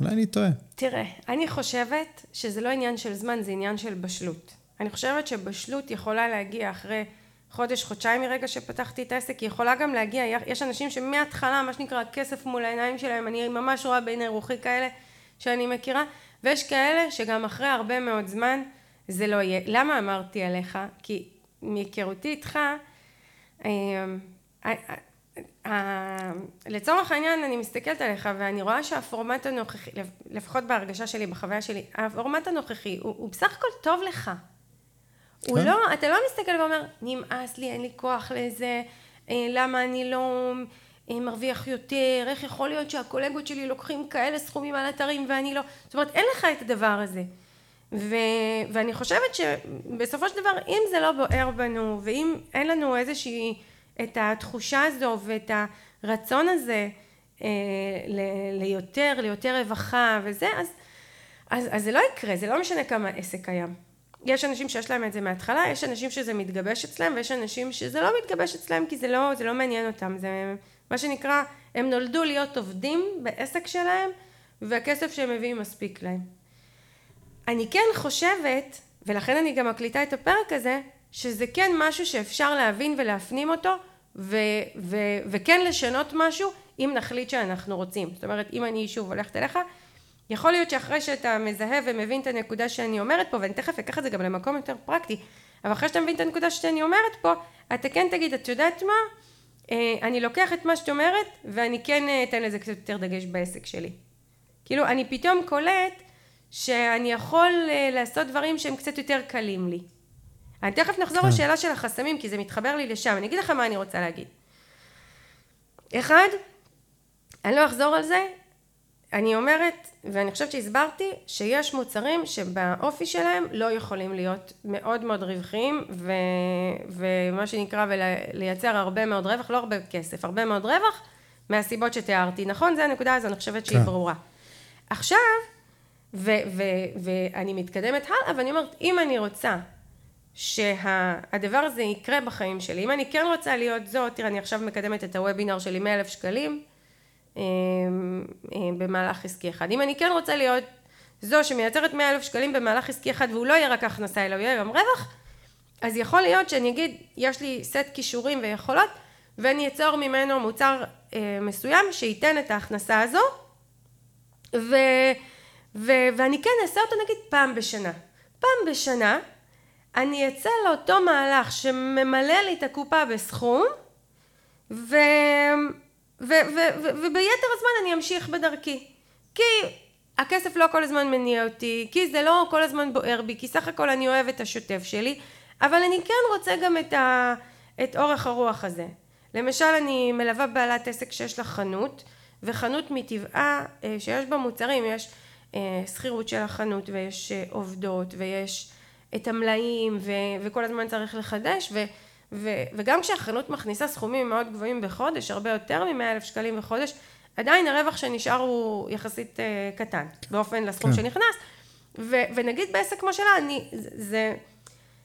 אולי אני טועה. תראה, אני חושבת שזה לא עניין של זמן, זה עניין של בשלות. אני חושבת שבשלות יכולה להגיע אחרי חודש, חודשיים מרגע שפתחתי את העסק, היא יכולה גם להגיע, יש אנשים שמההתחלה, מה שנקרא, כסף מול העיניים שלהם, אני ממש רואה בעיני רוחי כאלה שאני מכירה, ויש כאלה שגם אחרי הרבה מאוד זמן, זה לא יהיה. למה אמרתי עליך? כי מהיכרותי איתך, אה, אה, אה, לצורך העניין אני מסתכלת עליך ואני רואה שהפורמט הנוכחי, לפחות בהרגשה שלי, בחוויה שלי, הפורמט הנוכחי הוא, הוא בסך הכל טוב לך. הוא כן. לא, אתה לא מסתכל ואומר, נמאס לי, אין לי כוח לזה, למה אני לא מרוויח יותר, איך יכול להיות שהקולגות שלי לוקחים כאלה סכומים על אתרים ואני לא, זאת אומרת, אין לך את הדבר הזה. ו, ואני חושבת שבסופו של דבר אם זה לא בוער בנו ואם אין לנו איזושהי את התחושה הזו ואת הרצון הזה אה, ל, ליותר, ליותר רווחה וזה אז, אז, אז זה לא יקרה, זה לא משנה כמה עסק קיים. יש אנשים שיש להם את זה מההתחלה, יש אנשים שזה מתגבש אצלם ויש אנשים שזה לא מתגבש אצלם כי זה לא, זה לא מעניין אותם, זה מה שנקרא, הם נולדו להיות עובדים בעסק שלהם והכסף שהם מביאים מספיק להם. אני כן חושבת, ולכן אני גם מקליטה את הפרק הזה, שזה כן משהו שאפשר להבין ולהפנים אותו, ו- ו- וכן לשנות משהו, אם נחליט שאנחנו רוצים. זאת אומרת, אם אני שוב הולכת אליך, יכול להיות שאחרי שאתה מזהה ומבין את הנקודה שאני אומרת פה, ואני תכף אקח את זה גם למקום יותר פרקטי, אבל אחרי שאתה מבין את הנקודה שאני אומרת פה, אתה כן תגיד, את יודעת מה? אה, אני לוקח את מה שאת אומרת, ואני כן אה, אתן לזה קצת יותר דגש בעסק שלי. כאילו, אני פתאום קולט שאני יכול אה, לעשות דברים שהם קצת יותר קלים לי. אני תכף נחזור כן. לשאלה של החסמים כי זה מתחבר לי לשם. אני אגיד לך מה אני רוצה להגיד. אחד, אני לא אחזור על זה, אני אומרת, ואני חושבת שהסברתי, שיש מוצרים שבאופי שלהם לא יכולים להיות מאוד מאוד רווחיים ו... ומה שנקרא ולייצר הרבה מאוד רווח, לא הרבה כסף, הרבה מאוד רווח מהסיבות שתיארתי. נכון? זו הנקודה הזו, אני חושבת שהיא כן. ברורה. עכשיו, ואני מתקדמת הלאה ואני אומרת אם אני רוצה שהדבר שה, הזה יקרה בחיים שלי אם אני כן רוצה להיות זאת תראה אני עכשיו מקדמת את הוובינר שלי 100 אלף שקלים אה, אה, במהלך עסקי אחד. אם אני כן רוצה להיות זו שמייצרת 100 אלף שקלים במהלך עסקי אחד והוא לא יהיה רק הכנסה אלא הוא יהיה גם רווח אז יכול להיות שאני אגיד יש לי סט כישורים ויכולות ואני אצור ממנו מוצר אה, מסוים שייתן את ההכנסה הזו ו... ו- ואני כן אעשה אותו נגיד פעם בשנה. פעם בשנה אני אצא לאותו מהלך שממלא לי את הקופה בסכום ו- ו- ו- ו- וביתר הזמן אני אמשיך בדרכי. כי הכסף לא כל הזמן מניע אותי, כי זה לא כל הזמן בוער בי, כי סך הכל אני אוהב את השוטף שלי, אבל אני כן רוצה גם את, ה- את אורך הרוח הזה. למשל אני מלווה בעלת עסק שיש לה חנות, וחנות מטבעה אה, שיש בה מוצרים, יש שכירות של החנות ויש אה, עובדות ויש את המלאים ו- וכל הזמן צריך לחדש ו- ו- וגם כשהחנות מכניסה סכומים מאוד גבוהים בחודש, הרבה יותר מ-100 אלף שקלים בחודש, עדיין הרווח שנשאר הוא יחסית קטן באופן לסכום כן. שנכנס ו- ונגיד בעסק כמו שלה, אני, זה,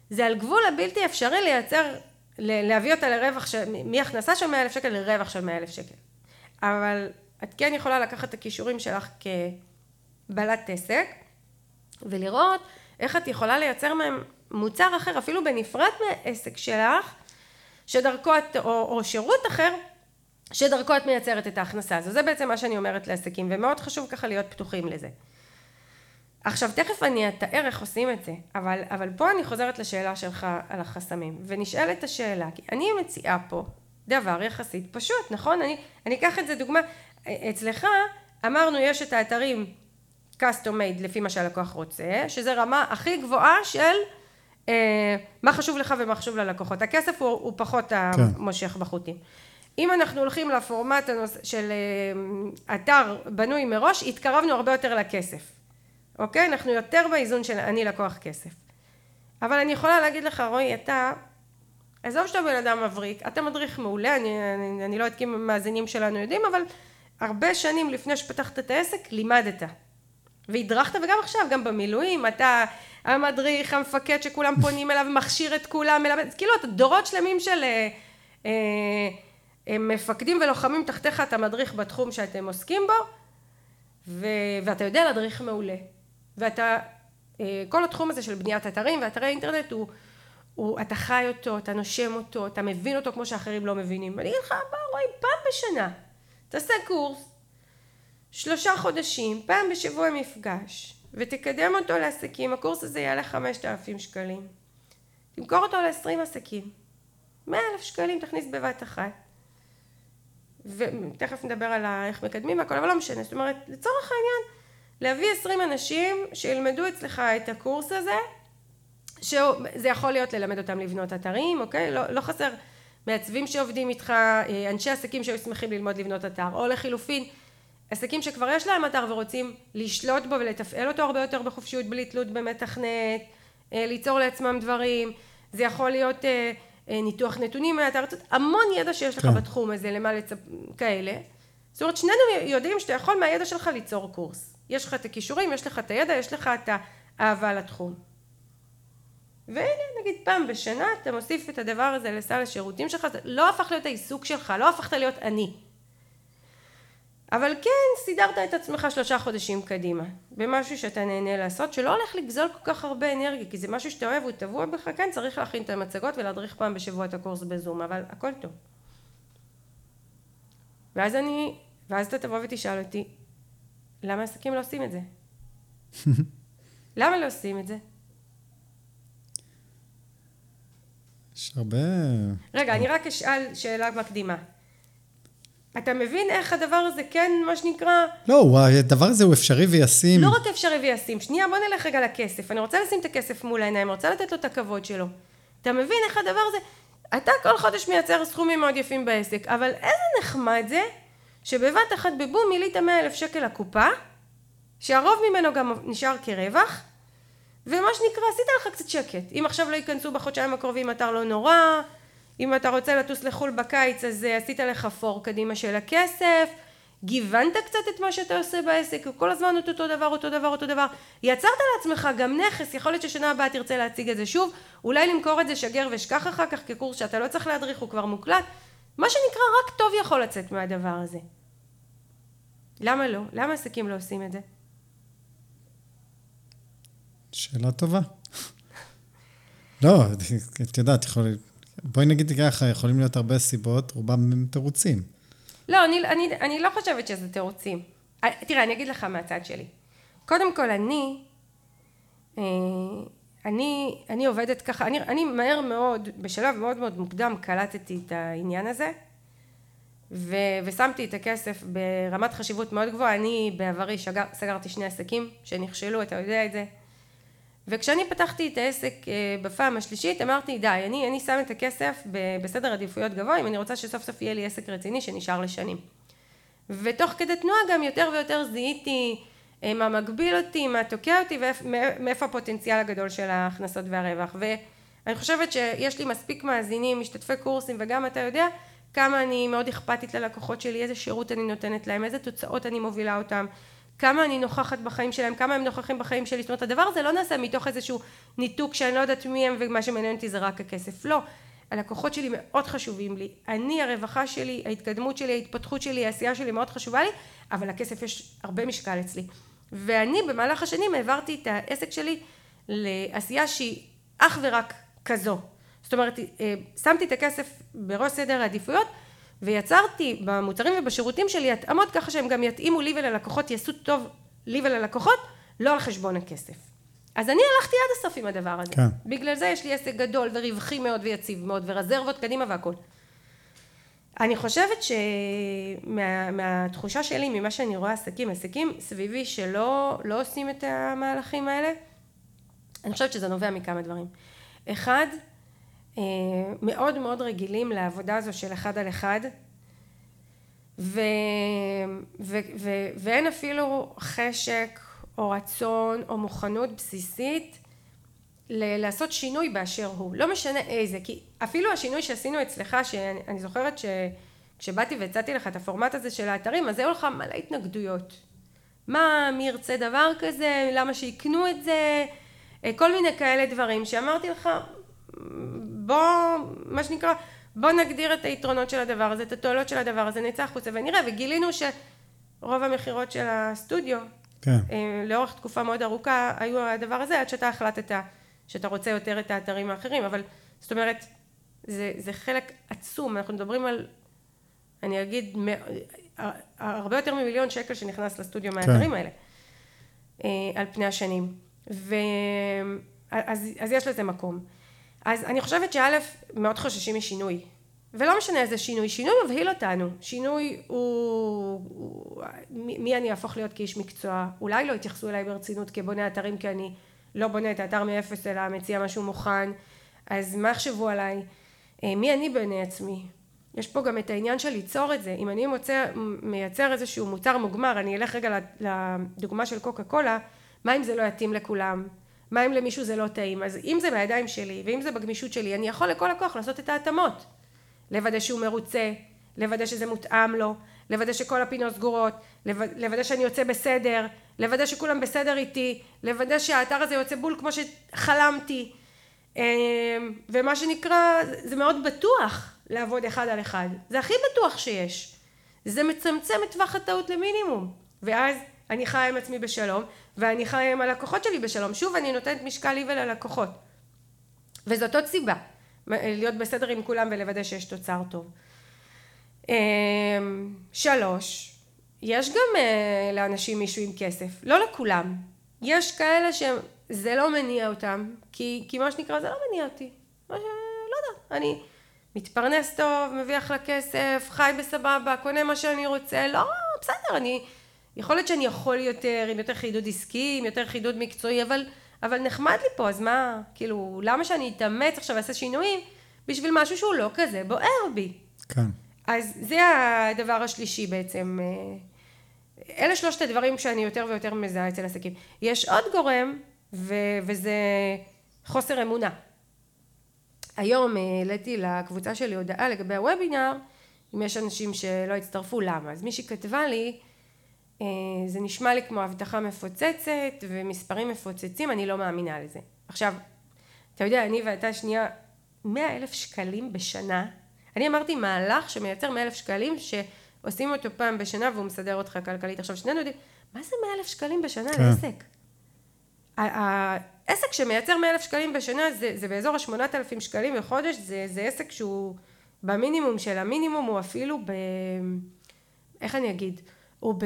זה על גבול הבלתי אפשרי לייצר, להביא אותה לרווח, ש- מהכנסה של 100 אלף שקל לרווח של 100 אלף שקל אבל את כן יכולה לקחת את הכישורים שלך כבעלת עסק ולראות איך את יכולה לייצר מהם מוצר אחר אפילו בנפרד מהעסק שלך שדרכו את או, או שירות אחר שדרכו את מייצרת את ההכנסה הזו. זה בעצם מה שאני אומרת לעסקים ומאוד חשוב ככה להיות פתוחים לזה. עכשיו תכף אני אתאר איך עושים את זה אבל, אבל פה אני חוזרת לשאלה שלך על החסמים ונשאלת השאלה כי אני מציעה פה דבר יחסית פשוט נכון? אני, אני אקח את זה דוגמה. אצלך אמרנו יש את האתרים custom made לפי מה שהלקוח רוצה שזה רמה הכי גבוהה של אה, מה חשוב לך ומה חשוב ללקוחות. הכסף הוא, הוא פחות כן. המושך בחוטים. אם אנחנו הולכים לפורמט של אה, אתר בנוי מראש התקרבנו הרבה יותר לכסף אוקיי? אנחנו יותר באיזון של אני לקוח כסף. אבל אני יכולה להגיד לך רועי אתה עזוב שאתה בן אדם מבריק אתה מדריך מעולה אני, אני, אני לא יודעת אם המאזינים שלנו יודעים אבל הרבה שנים לפני שפתחת את העסק לימדת והדרכת וגם עכשיו גם במילואים אתה המדריך המפקד שכולם פונים אליו מכשיר את כולם מלמד כאילו אתה דורות שלמים של אה, אה, אה, מפקדים ולוחמים תחתיך אתה מדריך בתחום שאתם עוסקים בו ו, ואתה יודע להדריך מעולה. ואתה אה, כל התחום הזה של בניית אתרים ואתרי אינטרנט הוא, הוא אתה חי אותו אתה נושם אותו אתה מבין אותו כמו שאחרים לא מבינים. אני אגיד לך בוא רואי פעם בשנה תעשה קורס שלושה חודשים פעם בשבוע מפגש ותקדם אותו לעסקים הקורס הזה יעלה חמשת אלפים שקלים. תמכור אותו לעשרים עסקים. מאה אלף שקלים תכניס בבת אחת. ותכף נדבר על איך מקדמים הכל אבל לא משנה. זאת אומרת לצורך העניין להביא עשרים אנשים שילמדו אצלך את הקורס הזה שזה יכול להיות ללמד אותם לבנות אתרים אוקיי? לא, לא חסר. מעצבים שעובדים איתך אה, אנשי עסקים שהיו שמחים ללמוד לבנות אתר או לחילופין עסקים שכבר יש להם אתר ורוצים לשלוט בו ולתפעל אותו הרבה יותר בחופשיות בלי תלות במתכנת אה, ליצור לעצמם דברים זה יכול להיות אה, ניתוח נתונים מהאתר המון ידע שיש לך כן. בתחום הזה למה לצפ... כאלה זאת אומרת שנינו יודעים שאתה יכול מהידע שלך ליצור קורס יש לך את הכישורים, יש לך את הידע, יש לך את האהבה לתחום. והנה נגיד פעם בשנה אתה מוסיף את הדבר הזה לסל השירותים שלך, זה לא הפך להיות העיסוק שלך, לא הפכת להיות אני. אבל כן סידרת את עצמך שלושה חודשים קדימה במשהו שאתה נהנה לעשות שלא הולך לגזול כל כך הרבה אנרגיה כי זה משהו שאתה אוהב הוא טבוע בך כן צריך להכין את המצגות ולהדריך פעם בשבוע את הקורס בזום אבל הכל טוב ואז אני ואז אתה תבוא ותשאל אותי למה עסקים לא עושים את זה? [LAUGHS] למה לא עושים את זה? יש הרבה... רגע, אני רק אשאל שאלה מקדימה. אתה מבין איך הדבר הזה כן, מה שנקרא... לא, הדבר הזה הוא אפשרי וישים. לא רק אפשרי וישים. שנייה, בוא נלך רגע לכסף. אני רוצה לשים את הכסף מול העיניים, אני רוצה לתת לו את הכבוד שלו. אתה מבין איך הדבר הזה... אתה כל חודש מייצר סכומים מאוד יפים בעסק, אבל איזה נחמד זה שבבת אחת בבום מילאת מאה אלף שקל לקופה, שהרוב ממנו גם נשאר כרווח, ומה שנקרא עשית לך קצת שקט. אם עכשיו לא ייכנסו בחודשיים הקרובים אתר לא נורא, אם אתה רוצה לטוס לחו"ל בקיץ אז אה, עשית לך פור קדימה של הכסף, גיוונת קצת את מה שאתה עושה בעסק, כל הזמן אותו דבר, אותו דבר, אותו דבר. יצרת לעצמך גם נכס, יכול להיות ששנה הבאה תרצה להציג את זה שוב, אולי למכור את זה שגר ושכח אחר כך כקורס שאתה לא צריך להדריך, הוא כבר מוקלט. מה שנקרא רק טוב יכול לצאת מהדבר הזה. למה לא? למה עסקים לא עושים את זה? שאלה טובה. [LAUGHS] לא, את יודעת, יכול... בואי נגיד ככה, יכולים להיות הרבה סיבות, רובם הם תירוצים. לא, אני, אני, אני לא חושבת שזה תירוצים. אה, תראה, אני אגיד לך מהצד שלי. קודם כל, אני, אה, אני, אני עובדת ככה, אני, אני מהר מאוד, בשלב מאוד מאוד מוקדם, קלטתי את העניין הזה. ו, ושמתי את הכסף ברמת חשיבות מאוד גבוהה, אני בעברי שגר, סגרתי שני עסקים שנכשלו, אתה יודע את זה. וכשאני פתחתי את העסק אה, בפעם השלישית אמרתי די, אני, אני שם את הכסף בסדר עדיפויות גבוה אם אני רוצה שסוף סוף יהיה לי עסק רציני שנשאר לשנים. ותוך כדי תנועה גם יותר ויותר זיהיתי אה, מה מגביל אותי, מה תוקע אותי ומאיפה הפוטנציאל הגדול של ההכנסות והרווח. ואני חושבת שיש לי מספיק מאזינים, משתתפי קורסים וגם אתה יודע כמה אני מאוד אכפתית ללקוחות שלי, איזה שירות אני נותנת להם, איזה תוצאות אני מובילה אותם, כמה אני נוכחת בחיים שלהם, כמה הם נוכחים בחיים שלי, זאת אומרת הדבר הזה לא נעשה מתוך איזשהו ניתוק שאני לא יודעת מי הם ומה שמעניין אותי זה רק הכסף, לא, הלקוחות שלי מאוד חשובים לי. אני, הרווחה שלי, ההתקדמות שלי, ההתפתחות שלי, העשייה שלי מאוד חשובה לי, אבל לכסף יש הרבה משקל אצלי. ואני במהלך השנים העברתי את העסק שלי לעשייה שהיא אך ורק כזו. זאת אומרת, אה, שמתי את הכסף בראש סדר העדיפויות ויצרתי במוצרים ובשירותים שלי התאמות ככה שהם גם יתאימו לי וללקוחות, יעשו טוב לי וללקוחות, לא על חשבון הכסף. אז אני הלכתי עד הסוף עם הדבר הזה. כן. בגלל זה יש לי עסק גדול ורווחי מאוד ויציב מאוד ורזרבות קדימה והכל. אני חושבת שמהתחושה שמה, שלי, ממה שאני רואה עסקים, עסקים סביבי שלא לא עושים את המהלכים האלה, אני חושבת שזה נובע מכמה דברים. אחד, מאוד מאוד רגילים לעבודה הזו של אחד על אחד, ו, ו, ו, ואין אפילו חשק או רצון או מוכנות בסיסית ל- לעשות שינוי באשר הוא, לא משנה איזה, כי אפילו השינוי שעשינו אצלך, שאני זוכרת שכשבאתי והצעתי לך את הפורמט הזה של האתרים, אז היו לך מלא התנגדויות. מה, מי ירצה דבר כזה, למה שיקנו את זה, אה, כל מיני כאלה דברים שאמרתי לך, בוא, מה שנקרא, בוא נגדיר את היתרונות של הדבר הזה, את התועלות של הדבר הזה, נצא החוצה ונראה, וגילינו שרוב המכירות של הסטודיו, כן. אה, לאורך תקופה מאוד ארוכה, היו הדבר הזה, עד שאתה החלטת שאתה רוצה יותר את האתרים האחרים, אבל זאת אומרת, זה, זה חלק עצום, אנחנו מדברים על, אני אגיד, הרבה יותר ממיליון שקל שנכנס לסטודיו כן. מהאתרים האלה, אה, על פני השנים, ו... אז, אז יש לזה מקום. אז אני חושבת שא', מאוד חוששים משינוי. ולא משנה איזה שינוי, שינוי מבהיל אותנו, שינוי הוא, מי אני אהפוך להיות כאיש מקצוע, אולי לא יתייחסו אליי ברצינות כבונה אתרים כי אני לא בונה את האתר מאפס אלא מציע משהו מוכן, אז מה יחשבו עליי, אה, מי אני בעיני עצמי, יש פה גם את העניין של ליצור את זה, אם אני מוצא, מייצר איזשהו מוצר מוגמר, אני אלך רגע לדוגמה של קוקה קולה, מה אם זה לא יתאים לכולם, מה אם למישהו זה לא טעים, אז אם זה בידיים שלי ואם זה בגמישות שלי, אני יכול לכל לקוח לעשות את ההתאמות, לוודא שהוא מרוצה, לוודא שזה מותאם לו, לוודא שכל הפינות סגורות, לוודא שאני יוצא בסדר, לוודא שכולם בסדר איתי, לוודא שהאתר הזה יוצא בול כמו שחלמתי, אמ, ומה שנקרא, זה מאוד בטוח לעבוד אחד על אחד, זה הכי בטוח שיש, זה מצמצם את טווח הטעות למינימום, ואז אני חיה עם עצמי בשלום, ואני חיה עם הלקוחות שלי בשלום, שוב אני נותנת משקל לי וללקוחות, וזאת עוד סיבה, להיות בסדר עם כולם ולוודא שיש תוצר טוב. אמ, שלוש, יש גם uh, לאנשים מישהו עם כסף, לא לכולם. יש כאלה שזה לא מניע אותם, כי, כי מה שנקרא זה לא מניע אותי. מה ש... לא יודעת, אני מתפרנס טוב, מביא אחלה כסף, חי בסבבה, קונה מה שאני רוצה, לא, בסדר, אני... יכול להיות שאני יכול יותר, עם יותר חידוד עסקי, עם יותר חידוד מקצועי, אבל, אבל נחמד לי פה, אז מה, כאילו, למה שאני אתאמץ עכשיו ואעשה שינויים בשביל משהו שהוא לא כזה בוער בי? כן. אז זה הדבר השלישי בעצם. אה, אלה שלושת הדברים שאני יותר ויותר מזהה אצל עסקים. יש עוד גורם, ו- וזה חוסר אמונה. היום אה, העליתי לקבוצה שלי הודעה לגבי הוובינר, אם יש אנשים שלא הצטרפו, למה? אז מישהי כתבה לי, זה נשמע לי כמו הבטחה מפוצצת ומספרים מפוצצים, אני לא מאמינה לזה. עכשיו, אתה יודע, אני ואתה שנייה, מאה אלף שקלים בשנה אני אמרתי מהלך שמייצר מאה אלף שקלים שעושים אותו פעם בשנה והוא מסדר אותך כלכלית. עכשיו שנינו יודעים, מה זה מאה אלף שקלים בשנה כן. לעסק? העסק שמייצר מאה אלף שקלים בשנה זה, זה באזור השמונת אלפים שקלים בחודש, זה, זה עסק שהוא במינימום של המינימום, הוא אפילו ב... איך אני אגיד? הוא ב...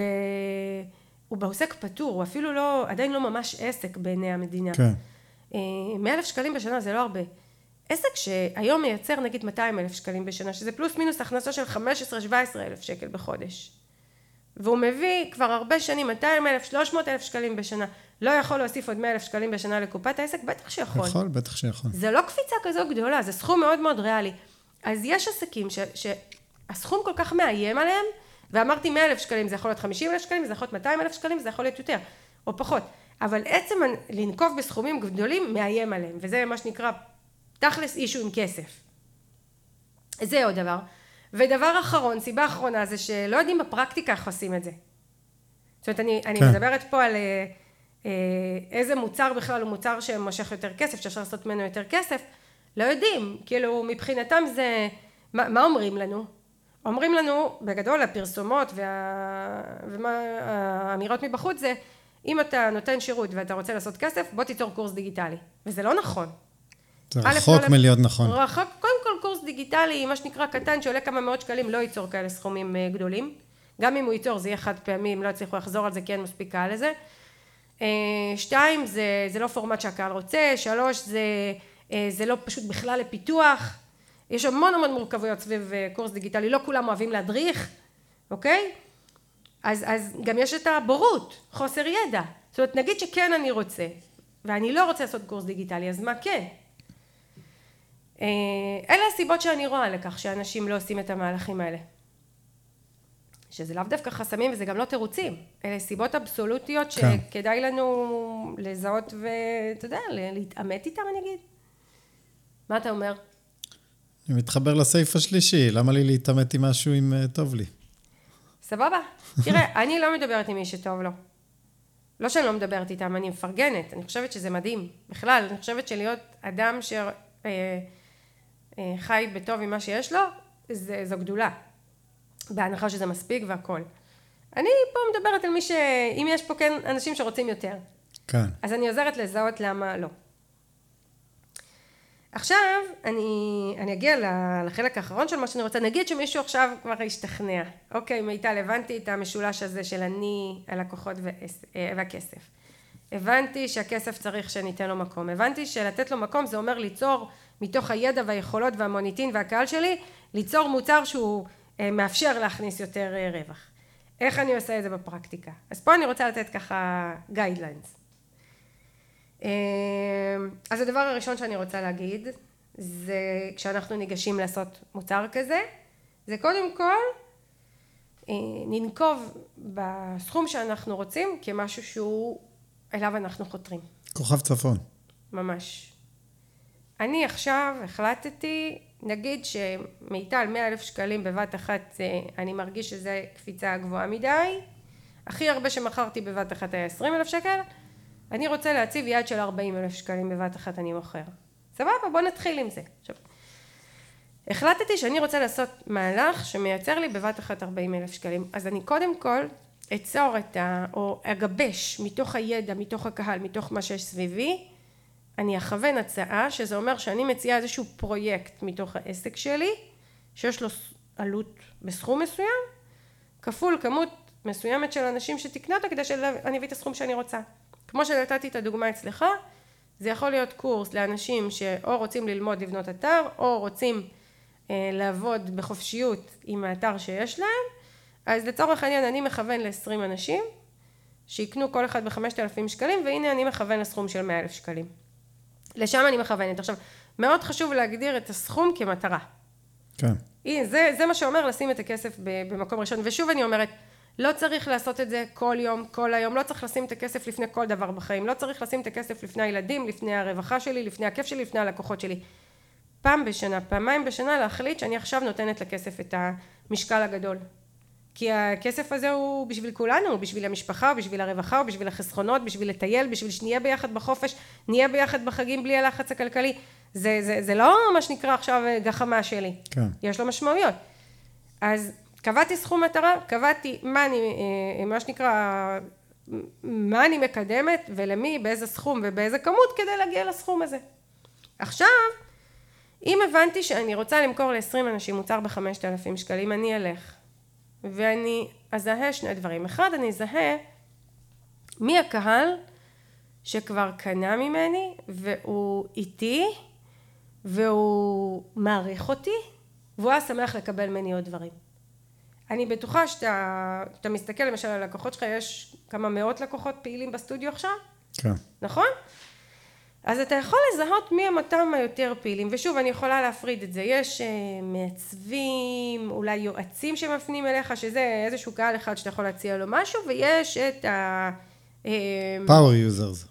הוא בעוסק פטור, הוא אפילו לא, עדיין לא ממש עסק בעיני המדינה. כן. אה, מאה אלף שקלים בשנה זה לא הרבה. עסק שהיום מייצר נגיד 200 אלף שקלים בשנה, שזה פלוס מינוס הכנסה של 15-17 אלף שקל בחודש. והוא מביא כבר הרבה שנים 200 אלף, 300 אלף שקלים בשנה, לא יכול להוסיף עוד 100 אלף שקלים בשנה לקופת העסק? בטח שיכול. יכול, בטח שיכול. זה לא קפיצה כזו גדולה, זה סכום מאוד מאוד ריאלי. אז יש עסקים ש, שהסכום כל כך מאיים עליהם, ואמרתי 100 אלף שקלים, זה יכול להיות 50 אלף שקלים, זה יכול להיות 200 אלף שקלים, זה יכול להיות יותר, או פחות. אבל עצם לנקוב בסכומים גדולים מאיים עליהם, וזה מה שנקרא תכלס אישו עם כסף. זה עוד דבר. ודבר אחרון, סיבה אחרונה זה שלא יודעים בפרקטיקה איך עושים את זה. זאת אומרת, אני, כן. אני מדברת פה על אה, אה, איזה מוצר בכלל הוא מוצר שמושך יותר כסף, שאפשר לעשות ממנו יותר כסף, לא יודעים, כאילו מבחינתם זה, מה, מה אומרים לנו? אומרים לנו בגדול הפרסומות וה... ומה האמירות מבחוץ זה אם אתה נותן שירות ואתה רוצה לעשות כסף בוא תיצור קורס דיגיטלי וזה לא נכון זה רחוק לא מלהיות נכון. רחוק, קודם כל קורס דיגיטלי, מה שנקרא קטן, שעולה כמה מאות שקלים, לא ייצור כאלה סכומים אה, גדולים. גם אם הוא ייצור זה יהיה חד פעמי, אם לא יצליחו לחזור על זה, כי אין מספיק קהל לזה. אה, שתיים, זה, זה לא פורמט שהקהל רוצה. שלוש, זה, אה, זה לא פשוט בכלל לפיתוח. יש המון המון מורכבויות סביב קורס דיגיטלי, לא כולם אוהבים להדריך, אוקיי? אז, אז גם יש את הבורות, חוסר ידע. זאת אומרת, נגיד שכן אני רוצה, ואני לא רוצה לעשות קורס דיגיטלי, אז מה כן? אה, אלה הסיבות שאני רואה לכך שאנשים לא עושים את המהלכים האלה. שזה לאו דווקא חסמים וזה גם לא תירוצים, אלה סיבות אבסולוטיות כן. שכדאי לנו לזהות ואתה יודע, להתעמת איתם אני אגיד. מה אתה אומר? אני מתחבר לסעיף השלישי, למה לי להתעמת עם משהו אם uh, טוב לי? סבבה. תראה, [LAUGHS] אני לא מדברת עם מי שטוב לו. לא שאני לא מדברת איתם, אני מפרגנת, אני חושבת שזה מדהים. בכלל, אני חושבת שלהיות אדם ש... אה, אה, בטוב עם מה שיש לו, זה, זו גדולה. בהנחה שזה מספיק והכל. אני פה מדברת על מי ש... אם יש פה כן אנשים שרוצים יותר. כן. אז אני עוזרת לזהות למה לא. עכשיו אני, אני אגיע לחלק האחרון של מה שאני רוצה, נגיד שמישהו עכשיו כבר השתכנע, אוקיי מיטל הבנתי את המשולש הזה של אני, הלקוחות אה, והכסף, הבנתי שהכסף צריך שניתן לו מקום, הבנתי שלתת לו מקום זה אומר ליצור מתוך הידע והיכולות והמוניטין והקהל שלי ליצור מוצר שהוא אה, מאפשר להכניס יותר אה, רווח. איך אני עושה את זה בפרקטיקה? אז פה אני רוצה לתת ככה guidelines. אה, אז הדבר הראשון שאני רוצה להגיד זה כשאנחנו ניגשים לעשות מוצר כזה זה קודם כל ננקוב בסכום שאנחנו רוצים כמשהו שהוא אליו אנחנו חותרים. כוכב צפון. ממש. אני עכשיו החלטתי, נגיד שמיטל מאה אלף שקלים בבת אחת אה, אני מרגיש שזה קפיצה גבוהה מדי, הכי הרבה שמכרתי בבת אחת היה עשרים אלף שקל, אני רוצה להציב יעד של ארבעים אלף שקלים בבת אחת אני מוכר. סבבה בוא נתחיל עם זה. עכשיו, החלטתי שאני רוצה לעשות מהלך שמייצר לי בבת אחת ארבעים אלף שקלים אז אני קודם כל אצור את ה... או אגבש מתוך הידע, מתוך הקהל, מתוך מה שיש סביבי אני אכוון הצעה שזה אומר שאני מציעה איזשהו פרויקט מתוך העסק שלי שיש לו עלות בסכום מסוים כפול כמות מסוימת של אנשים שתקנה אותה כדי שאני אביא את הסכום שאני רוצה כמו שנתתי את הדוגמה אצלך זה יכול להיות קורס לאנשים שאו רוצים ללמוד לבנות אתר או רוצים אה, לעבוד בחופשיות עם האתר שיש להם אז לצורך העניין אני מכוון ל-20 אנשים שיקנו כל אחד בחמשת אלפים שקלים והנה אני מכוון לסכום של מאה אלף שקלים לשם אני מכוונת. עכשיו, מאוד חשוב להגדיר את הסכום כמטרה. כן. זה, זה מה שאומר לשים את הכסף במקום ראשון. ושוב אני אומרת, לא צריך לעשות את זה כל יום, כל היום, לא צריך לשים את הכסף לפני כל דבר בחיים, לא צריך לשים את הכסף לפני הילדים, לפני הרווחה שלי, לפני הכיף שלי, לפני הלקוחות שלי. פעם בשנה, פעמיים בשנה להחליט שאני עכשיו נותנת לכסף את המשקל הגדול. כי הכסף הזה הוא בשביל כולנו, בשביל המשפחה, בשביל הרווחה, בשביל החסכונות, בשביל לטייל, בשביל שנהיה ביחד בחופש, נהיה ביחד בחגים בלי הלחץ הכלכלי. זה, זה, זה לא מה שנקרא עכשיו גחמה שלי. כן. יש לו משמעויות. אז קבעתי סכום מטרה, קבעתי מה אני, אה, מה שנקרא, מה אני מקדמת ולמי, באיזה סכום ובאיזה כמות כדי להגיע לסכום הזה. עכשיו, אם הבנתי שאני רוצה למכור ל-20 אנשים מוצר ב-5,000 שקלים, אני אלך ואני אזהה שני דברים. אחד, אני אזהה מי הקהל שכבר קנה ממני והוא איתי והוא מעריך אותי והוא היה שמח לקבל ממני עוד דברים. אני בטוחה שאתה מסתכל למשל על הלקוחות שלך, יש כמה מאות לקוחות פעילים בסטודיו עכשיו? כן. נכון? אז אתה יכול לזהות מי הם אותם היותר פעילים ושוב אני יכולה להפריד את זה יש uh, מעצבים אולי יועצים שמפנים אליך שזה איזשהו קהל אחד שאתה יכול להציע לו משהו ויש את ה... power users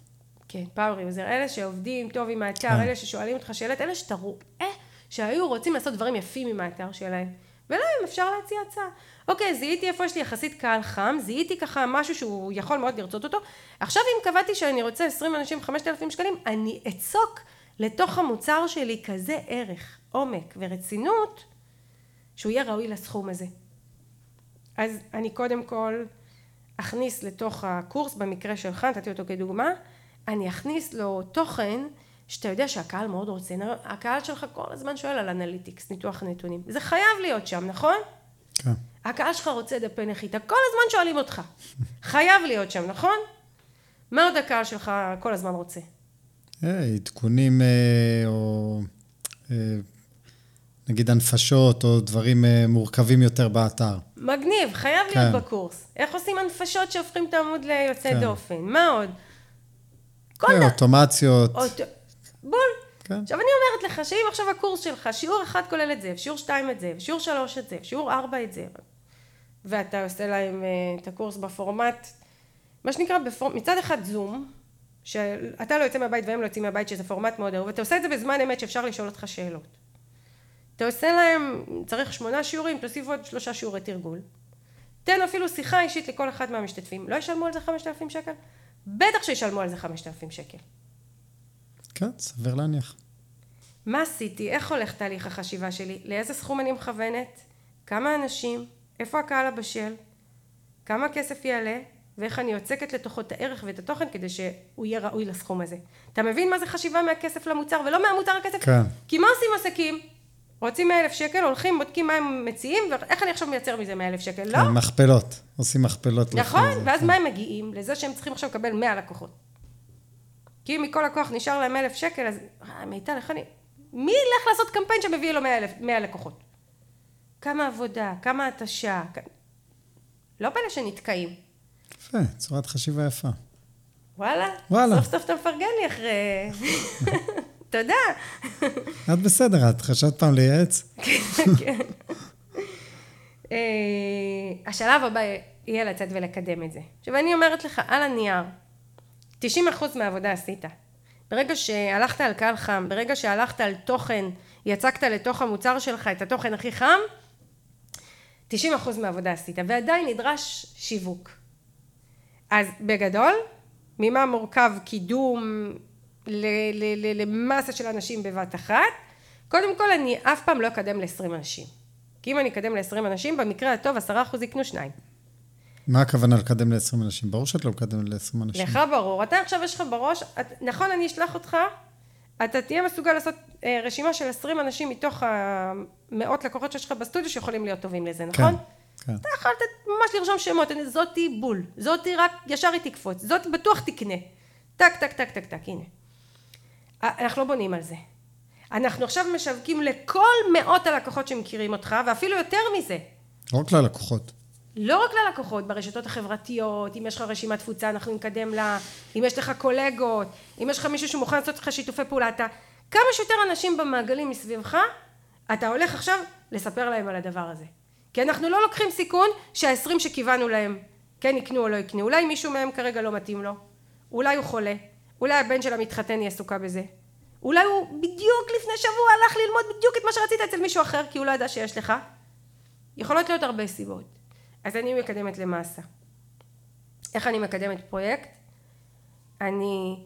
כן power user אלה שעובדים טוב עם האתר כן. אלה ששואלים אותך שאלות אלה שאתה רואה שהיו רוצים לעשות דברים יפים עם האתר שלהם ולהם אפשר להציע הצעה אוקיי זיהיתי איפה יש לי יחסית קהל חם זיהיתי ככה משהו שהוא יכול מאוד לרצות אותו עכשיו אם קבעתי שאני רוצה 20 אנשים 5,000 שקלים אני אצוק לתוך המוצר שלי כזה ערך, עומק ורצינות, שהוא יהיה ראוי לסכום הזה. אז אני קודם כל אכניס לתוך הקורס, במקרה שלך, נתתי אותו כדוגמה, אני אכניס לו תוכן שאתה יודע שהקהל מאוד רוצה, הקהל שלך כל הזמן שואל על אנליטיקס, ניתוח נתונים, זה חייב להיות שם, נכון? כן. הקהל שלך רוצה דפי נחיתה, כל הזמן שואלים אותך, [LAUGHS] חייב להיות שם, נכון? מה עוד הקהל שלך כל הזמן רוצה? אה, עדכונים אה, או אה, נגיד הנפשות או דברים מורכבים יותר באתר. מגניב, חייב כן. להיות בקורס. איך עושים הנפשות שהופכים את העמוד ליוצא כן. דופן? מה עוד? כל. אוטומציות. אוט... בול. כן. עכשיו אני אומרת לך שאם עכשיו הקורס שלך, שיעור אחד כולל את זה, שיעור שתיים את זה, שיעור שלוש את זה, שיעור ארבע את זה, ואתה עושה להם את הקורס בפורמט, מה שנקרא, בפור... מצד אחד זום, שאתה לא יוצא מהבית והם לא יוצאים מהבית, שזה פורמט מאוד אהוב, ואתה עושה את זה בזמן אמת שאפשר לשאול אותך שאלות. אתה עושה להם, צריך שמונה שיעורים, תוסיף עוד שלושה שיעורי תרגול. תן אפילו שיחה אישית לכל אחד מהמשתתפים. לא ישלמו על זה חמשת אלפים שקל? בטח שישלמו על זה חמשת אלפים שקל. כן, סביר להניח. מה עשיתי? איך הולך תהליך החשיבה שלי? לאיזה סכום אני מכוונת? כמה אנשים? איפה הקהל הבשל? כמה כסף יעלה? ואיך אני יוצקת לתוכו את הערך ואת התוכן כדי שהוא יהיה ראוי לסכום הזה. אתה מבין מה זה חשיבה מהכסף למוצר ולא מהמוצר הכסף? כן. כי מה עושים עסקים? רוצים מאה אלף שקל, הולכים, בודקים מה הם מציעים, ואיך אני עכשיו מייצר מזה מאה אלף שקל, לא? כן, מכפלות, עושים מכפלות. נכון, ואז כן. מה הם מגיעים? לזה שהם צריכים עכשיו לקבל מאה לקוחות. כי אם מכל לקוח נשאר להם אלף שקל, אז אה, מיטל, איך אני... מי ילך לעשות קמפיין שמביא לו מאה לקוחות? כמה עבודה, כמה התשה, לא פלא שנתקעים. יפה, צורת חשיבה יפה. וואלה? וואלה. סוף סוף אתה מפרגן לי אחרי... [LAUGHS] תודה. [LAUGHS] את בסדר, את חשבת פעם לייעץ? [LAUGHS] כן. אה, השלב הבא יהיה לצאת ולקדם את זה. עכשיו אני אומרת לך, על הנייר, 90% מהעבודה עשית. ברגע שהלכת על קהל חם, ברגע שהלכת על תוכן, יצקת לתוך המוצר שלך את התוכן הכי חם, 90% מהעבודה עשית, ועדיין נדרש שיווק. אז בגדול, ממה מורכב קידום למסה של אנשים בבת אחת? קודם כל אני אף פעם לא אקדם ל-20 אנשים. כי אם אני אקדם ל-20 אנשים, במקרה הטוב 10% יקנו שניים. מה הכוונה לקדם ל-20 אנשים? ברור שאת לא מקדם ל-20 אנשים. לך ברור. אתה עכשיו יש לך בראש, את, נכון אני אשלח אותך, אתה תהיה מסוגל לעשות אה, רשימה של 20 אנשים מתוך המאות לקוחות שיש לך בסטודיו שיכולים להיות טובים לזה, נכון? כן. כן. אתה יכול לתת, ממש לרשום שמות, זאתי בול, זאתי רק, ישר היא תקפוץ, זאת בטוח תקנה. טק, טק, טק, טק, טק, הנה. אנחנו לא בונים על זה. אנחנו עכשיו משווקים לכל מאות הלקוחות שמכירים אותך, ואפילו יותר מזה. לא רק ללקוחות. לא רק ללקוחות, ברשתות החברתיות, אם יש לך רשימת תפוצה אנחנו נקדם לה, אם יש לך קולגות, אם יש לך מישהו שמוכן לעשות איתך שיתופי פעולה, אתה, כמה שיותר אנשים במעגלים מסביבך, אתה הולך עכשיו לספר להם על הדבר הזה. כי אנחנו לא לוקחים סיכון שהעשרים שכיוונו להם כן יקנו או לא יקנו. אולי מישהו מהם כרגע לא מתאים לו, אולי הוא חולה, אולי הבן שלה מתחתן היא עסוקה בזה. אולי הוא בדיוק לפני שבוע הלך ללמוד בדיוק את מה שרצית אצל מישהו אחר כי הוא לא ידע שיש לך. יכולות להיות הרבה סיבות. אז אני מקדמת למאסה. איך אני מקדמת פרויקט? אני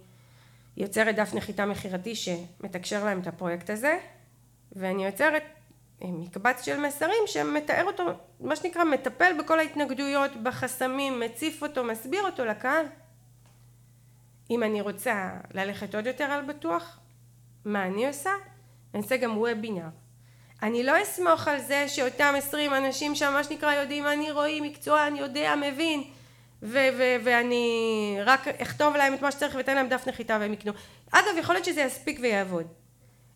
יוצרת דף נחיתה מכירתי שמתקשר להם את הפרויקט הזה ואני יוצרת מקבץ של מסרים שמתאר אותו, מה שנקרא מטפל בכל ההתנגדויות, בחסמים, מציף אותו, מסביר אותו לקהל. אם אני רוצה ללכת עוד יותר על בטוח, מה אני עושה? אני אעשה גם וובינר. אני לא אסמוך על זה שאותם עשרים אנשים שם מה שנקרא יודעים אני מקצוע, אני יודע, מבין ו- ו- ואני רק אכתוב להם את מה שצריך ואתן להם דף נחיתה והם יקנו. אגב יכול להיות שזה יספיק ויעבוד.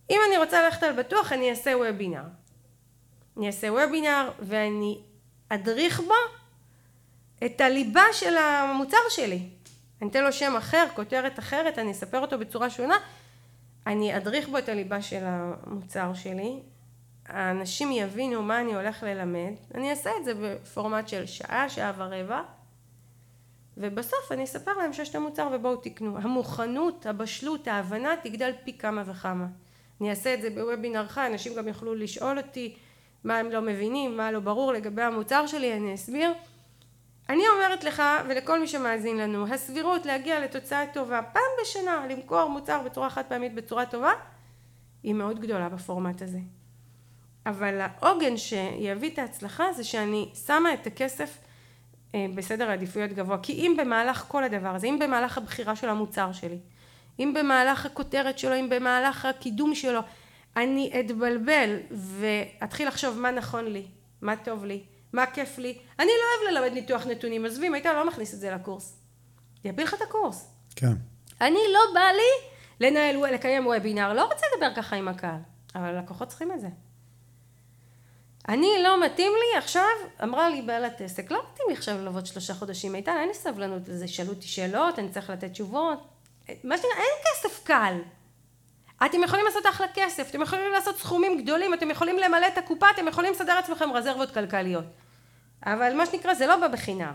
אם אני רוצה ללכת על בטוח אני אעשה וובינר. אני אעשה וובינר ואני אדריך בו את הליבה של המוצר שלי. אני אתן לו שם אחר, כותרת אחרת, אני אספר אותו בצורה שונה. אני אדריך בו את הליבה של המוצר שלי. האנשים יבינו מה אני הולך ללמד. אני אעשה את זה בפורמט של שעה, שעה ורבע. ובסוף אני אספר להם שיש את המוצר ובואו תקנו. המוכנות, הבשלות, ההבנה תגדל פי כמה וכמה. אני אעשה את זה בוובינר חי, אנשים גם יוכלו לשאול אותי מה הם לא מבינים, מה לא ברור לגבי המוצר שלי, אני אסביר. אני אומרת לך ולכל מי שמאזין לנו, הסבירות להגיע לתוצאה טובה פעם בשנה, למכור מוצר בצורה חד פעמית בצורה טובה, היא מאוד גדולה בפורמט הזה. אבל העוגן שיביא את ההצלחה זה שאני שמה את הכסף אה, בסדר העדיפויות גבוה. כי אם במהלך כל הדבר הזה, אם במהלך הבחירה של המוצר שלי, אם במהלך הכותרת שלו, אם במהלך הקידום שלו, אני אתבלבל ואתחיל לחשוב מה נכון לי, מה טוב לי, מה כיף לי. אני לא אוהב ללמד ניתוח נתונים, עזבי, מיטל לא מכניס את זה לקורס. יפיל לך את הקורס. כן. אני לא בא לי לנהל, לקיים וובינר, לא רוצה לדבר ככה עם הקהל, אבל הלקוחות צריכים את זה. אני לא מתאים לי עכשיו, אמרה לי בעלת עסק, לא מתאים לי עכשיו לעבוד שלושה חודשים, איתן, אין לי סבלנות לזה, שאלו אותי שאלות, אני צריך לתת תשובות, מה שנראה, אין כסף קל. אתם יכולים לעשות אחלה כסף, אתם יכולים לעשות סכומים גדולים, אתם יכולים למלא את הקופה, אתם יכולים לסדר לעצמכם רזרבות כלכליות. אבל מה שנקרא, זה לא בא בחינם.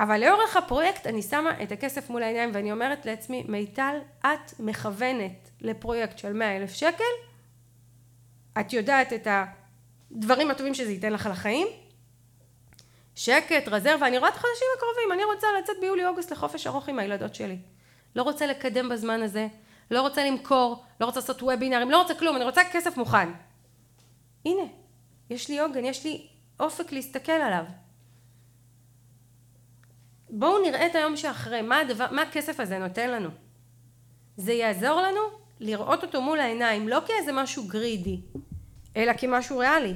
אבל לאורך הפרויקט אני שמה את הכסף מול העיניים ואני אומרת לעצמי, מיטל, את מכוונת לפרויקט של מאה אלף שקל, את יודעת את הדברים הטובים שזה ייתן לך לחיים, שקט, רזרבה, אני רואה את החודשים הקרובים, אני רוצה לצאת ביולי-אוגוסט לחופש ארוך עם הילדות שלי. לא רוצה לקדם בזמן הזה, לא רוצה למכור, לא רוצה לעשות וובינרים, לא רוצה כלום, אני רוצה כסף מוכן. הנה, יש לי עוגן, יש לי אופק להסתכל עליו. בואו נראה את היום שאחרי, מה, הדבר, מה הכסף הזה נותן לנו. זה יעזור לנו לראות אותו מול העיניים, לא כאיזה משהו גרידי, אלא כמשהו ריאלי.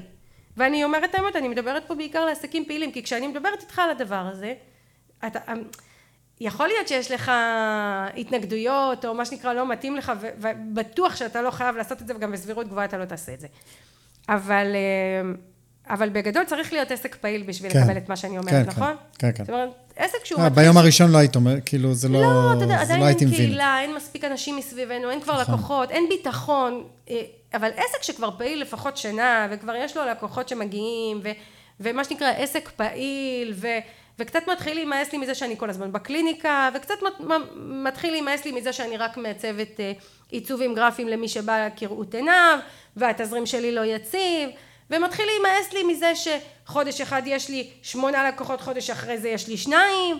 ואני אומרת האמת, אני מדברת פה בעיקר לעסקים פעילים, כי כשאני מדברת איתך על הדבר הזה, אתה, יכול להיות שיש לך התנגדויות, או מה שנקרא לא מתאים לך, ובטוח שאתה לא חייב לעשות את זה, וגם בסבירות גבוהה אתה לא תעשה את זה. אבל, אה, אבל בגדול צריך להיות עסק פעיל בשביל כן, לקבל את מה שאני אומרת, כן, נכון? כן, כן. זאת אומרת, עסק שהוא... אה, ביום הראשון לא היית אומרת, כאילו זה לא... לא, אתה יודע, עדיין לא אין קהילה, אין מספיק אנשים מסביבנו, אין כבר נכון. לקוחות, אין ביטחון, אה, אבל עסק שכבר פעיל לפחות שנה, וכבר יש לו לקוחות שמגיעים, ומה שנקרא עסק פעיל, ו... וקצת מתחיל להימאס לי מזה שאני כל הזמן בקליניקה, וקצת מתחיל להימאס לי מזה שאני רק מעצבת אה, עיצובים גרפיים למי שבא כראות עיניו, והתזרים שלי לא יציב, ומתחיל להימאס לי מזה שחודש אחד יש לי שמונה לקוחות, חודש אחרי זה יש לי שניים.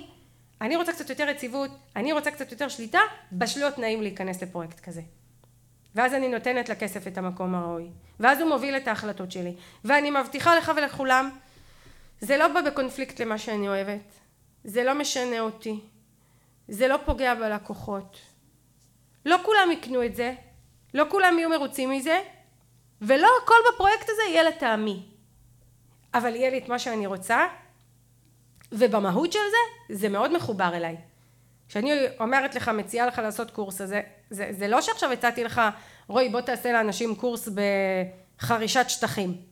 אני רוצה קצת יותר יציבות, אני רוצה קצת יותר שליטה, בשלו תנאים להיכנס לפרויקט כזה. ואז אני נותנת לכסף את המקום הראוי, ואז הוא מוביל את ההחלטות שלי, ואני מבטיחה לך ולכולם זה לא בא בקונפליקט למה שאני אוהבת, זה לא משנה אותי, זה לא פוגע בלקוחות. לא כולם יקנו את זה, לא כולם יהיו מרוצים מזה, ולא הכל בפרויקט הזה יהיה לטעמי. אבל יהיה לי את מה שאני רוצה, ובמהות של זה, זה מאוד מחובר אליי. כשאני אומרת לך, מציעה לך לעשות קורס הזה, זה, זה לא שעכשיו הצעתי לך, רועי בוא תעשה לאנשים קורס בחרישת שטחים.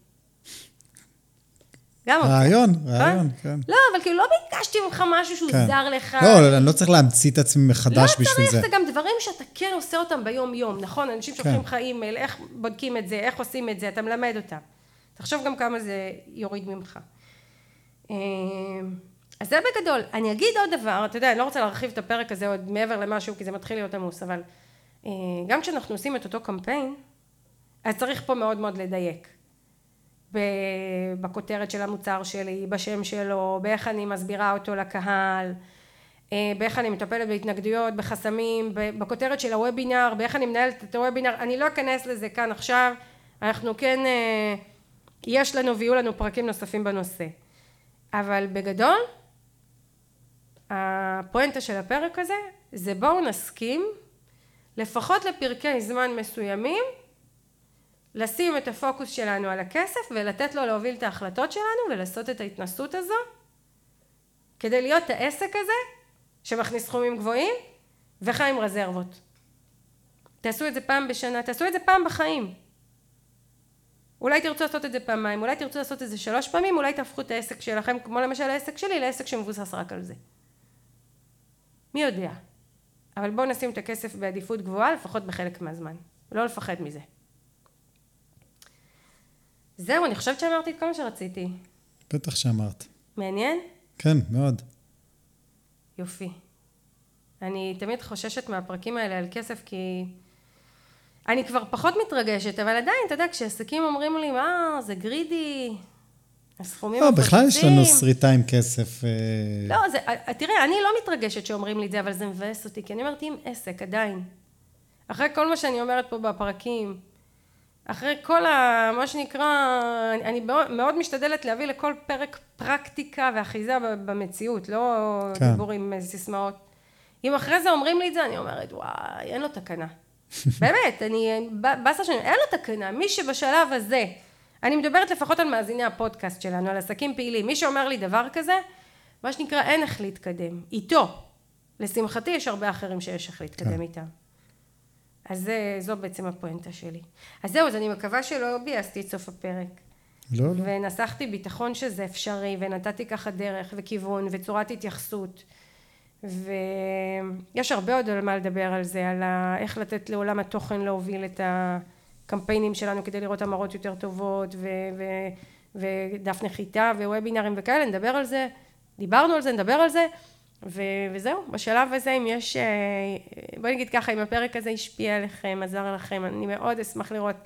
גם רעיון, רעיון, כן. לא, אבל כאילו לא ביקשתי ממך משהו שהוא כן. זר לך. לא, אני לא צריך להמציא את עצמי מחדש בשביל זה. לא צריך, זה גם דברים שאתה כן עושה אותם ביום-יום, נכון? אנשים שולחים כן. לך אימייל, איך בודקים את זה, איך עושים את זה, אתה מלמד אותם. תחשוב גם כמה זה יוריד ממך. אה, אז זה בגדול. אני אגיד עוד דבר, אתה יודע, אני לא רוצה להרחיב את הפרק הזה עוד מעבר למשהו, כי זה מתחיל להיות עמוס, אבל אה, גם כשאנחנו עושים את אותו קמפיין, אז צריך פה מאוד מאוד לדייק. בכותרת של המוצר שלי, בשם שלו, באיך אני מסבירה אותו לקהל, אה, באיך אני מטפלת בהתנגדויות, בחסמים, בכותרת של הוובינר, באיך אני מנהלת את הוובינר, אני לא אכנס לזה כאן עכשיו, אנחנו כן, אה, יש לנו ויהיו לנו פרקים נוספים בנושא. אבל בגדול, הפואנטה של הפרק הזה, זה בואו נסכים, לפחות לפרקי זמן מסוימים, לשים את הפוקוס שלנו על הכסף ולתת לו להוביל את ההחלטות שלנו ולעשות את ההתנסות הזו כדי להיות העסק הזה שמכניס סכומים גבוהים וחי עם רזרבות. תעשו את זה פעם בשנה, תעשו את זה פעם בחיים. אולי תרצו לעשות את זה פעמיים, אולי תרצו לעשות את זה שלוש פעמים, אולי תהפכו את העסק שלכם, כמו למשל העסק שלי, לעסק שמבוסס רק על זה. מי יודע? אבל בואו נשים את הכסף בעדיפות גבוהה, לפחות בחלק מהזמן. לא לפחד מזה. זהו, אני חושבת שאמרתי את כל מה שרציתי. בטח שאמרת. מעניין? כן, מאוד. יופי. אני תמיד חוששת מהפרקים האלה על כסף, כי אני כבר פחות מתרגשת, אבל עדיין, אתה יודע, כשעסקים אומרים לי, מה, זה גרידי, הסכומים לא, בכלל יש לנו. שריטה עם כסף. אה, לא, זה, תראה, אני לא מתרגשת שאומרים לי את זה, אבל זה מבאס אותי, כי אני אומרת, אם עסק, עדיין. אחרי כל מה שאני אומרת פה בפרקים, אחרי כל ה... מה שנקרא, אני, אני מאוד- משתדלת להביא לכל פרק פרקטיקה ואחיזה במציאות, לא כן. דיבורים אה, סיסמאות. אם אחרי זה אומרים לי את זה, אני אומרת, וואי, אין לו תקנה. [LAUGHS] באמת, אני, באסה שאני, אין לו תקנה. מי שבשלב הזה, אני מדברת לפחות על מאזיני הפודקאסט שלנו, על עסקים פעילים, מי שאומר לי דבר כזה, מה שנקרא, אין איך להתקדם. איתו. לשמחתי, יש הרבה אחרים שיש איך להתקדם כן. איתם. אז זה, זו בעצם הפואנטה שלי. אז זהו, אז אני מקווה שלא ביאסתי את סוף הפרק. לא, לא. ונסחתי ביטחון שזה אפשרי, ונתתי ככה דרך וכיוון וצורת התייחסות. ויש הרבה עוד על מה לדבר על זה, על ה... איך לתת לעולם התוכן להוביל את הקמפיינים שלנו כדי לראות המראות יותר טובות, ו... ו... ודף נחיתה וובינרים וכאלה, נדבר על זה, דיברנו על זה, נדבר על זה, ו... וזהו, בשלב הזה אם יש, אה, בואי נגיד ככה, אם הפרק הזה השפיע עליכם, עזר לכם, אני מאוד אשמח לראות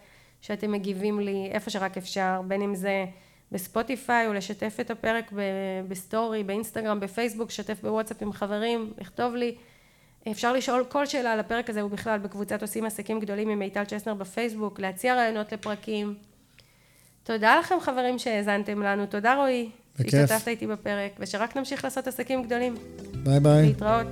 שאתם מגיבים לי איפה שרק אפשר, בין אם זה בספוטיפיי או לשתף את הפרק ב- בסטורי, באינסטגרם, בפייסבוק, לשתף בוואטסאפ עם חברים, לכתוב לי. אפשר לשאול כל שאלה על הפרק הזה ובכלל בקבוצת עושים עסקים גדולים עם מיטל צ'סנר בפייסבוק, להציע רעיונות לפרקים. תודה לכם חברים שהאזנתם לנו, תודה רועי, בכיף. שהשתתפת איתי בפרק, ושרק נמשיך לעשות עסקים גדולים. ביי ביי. להתראות.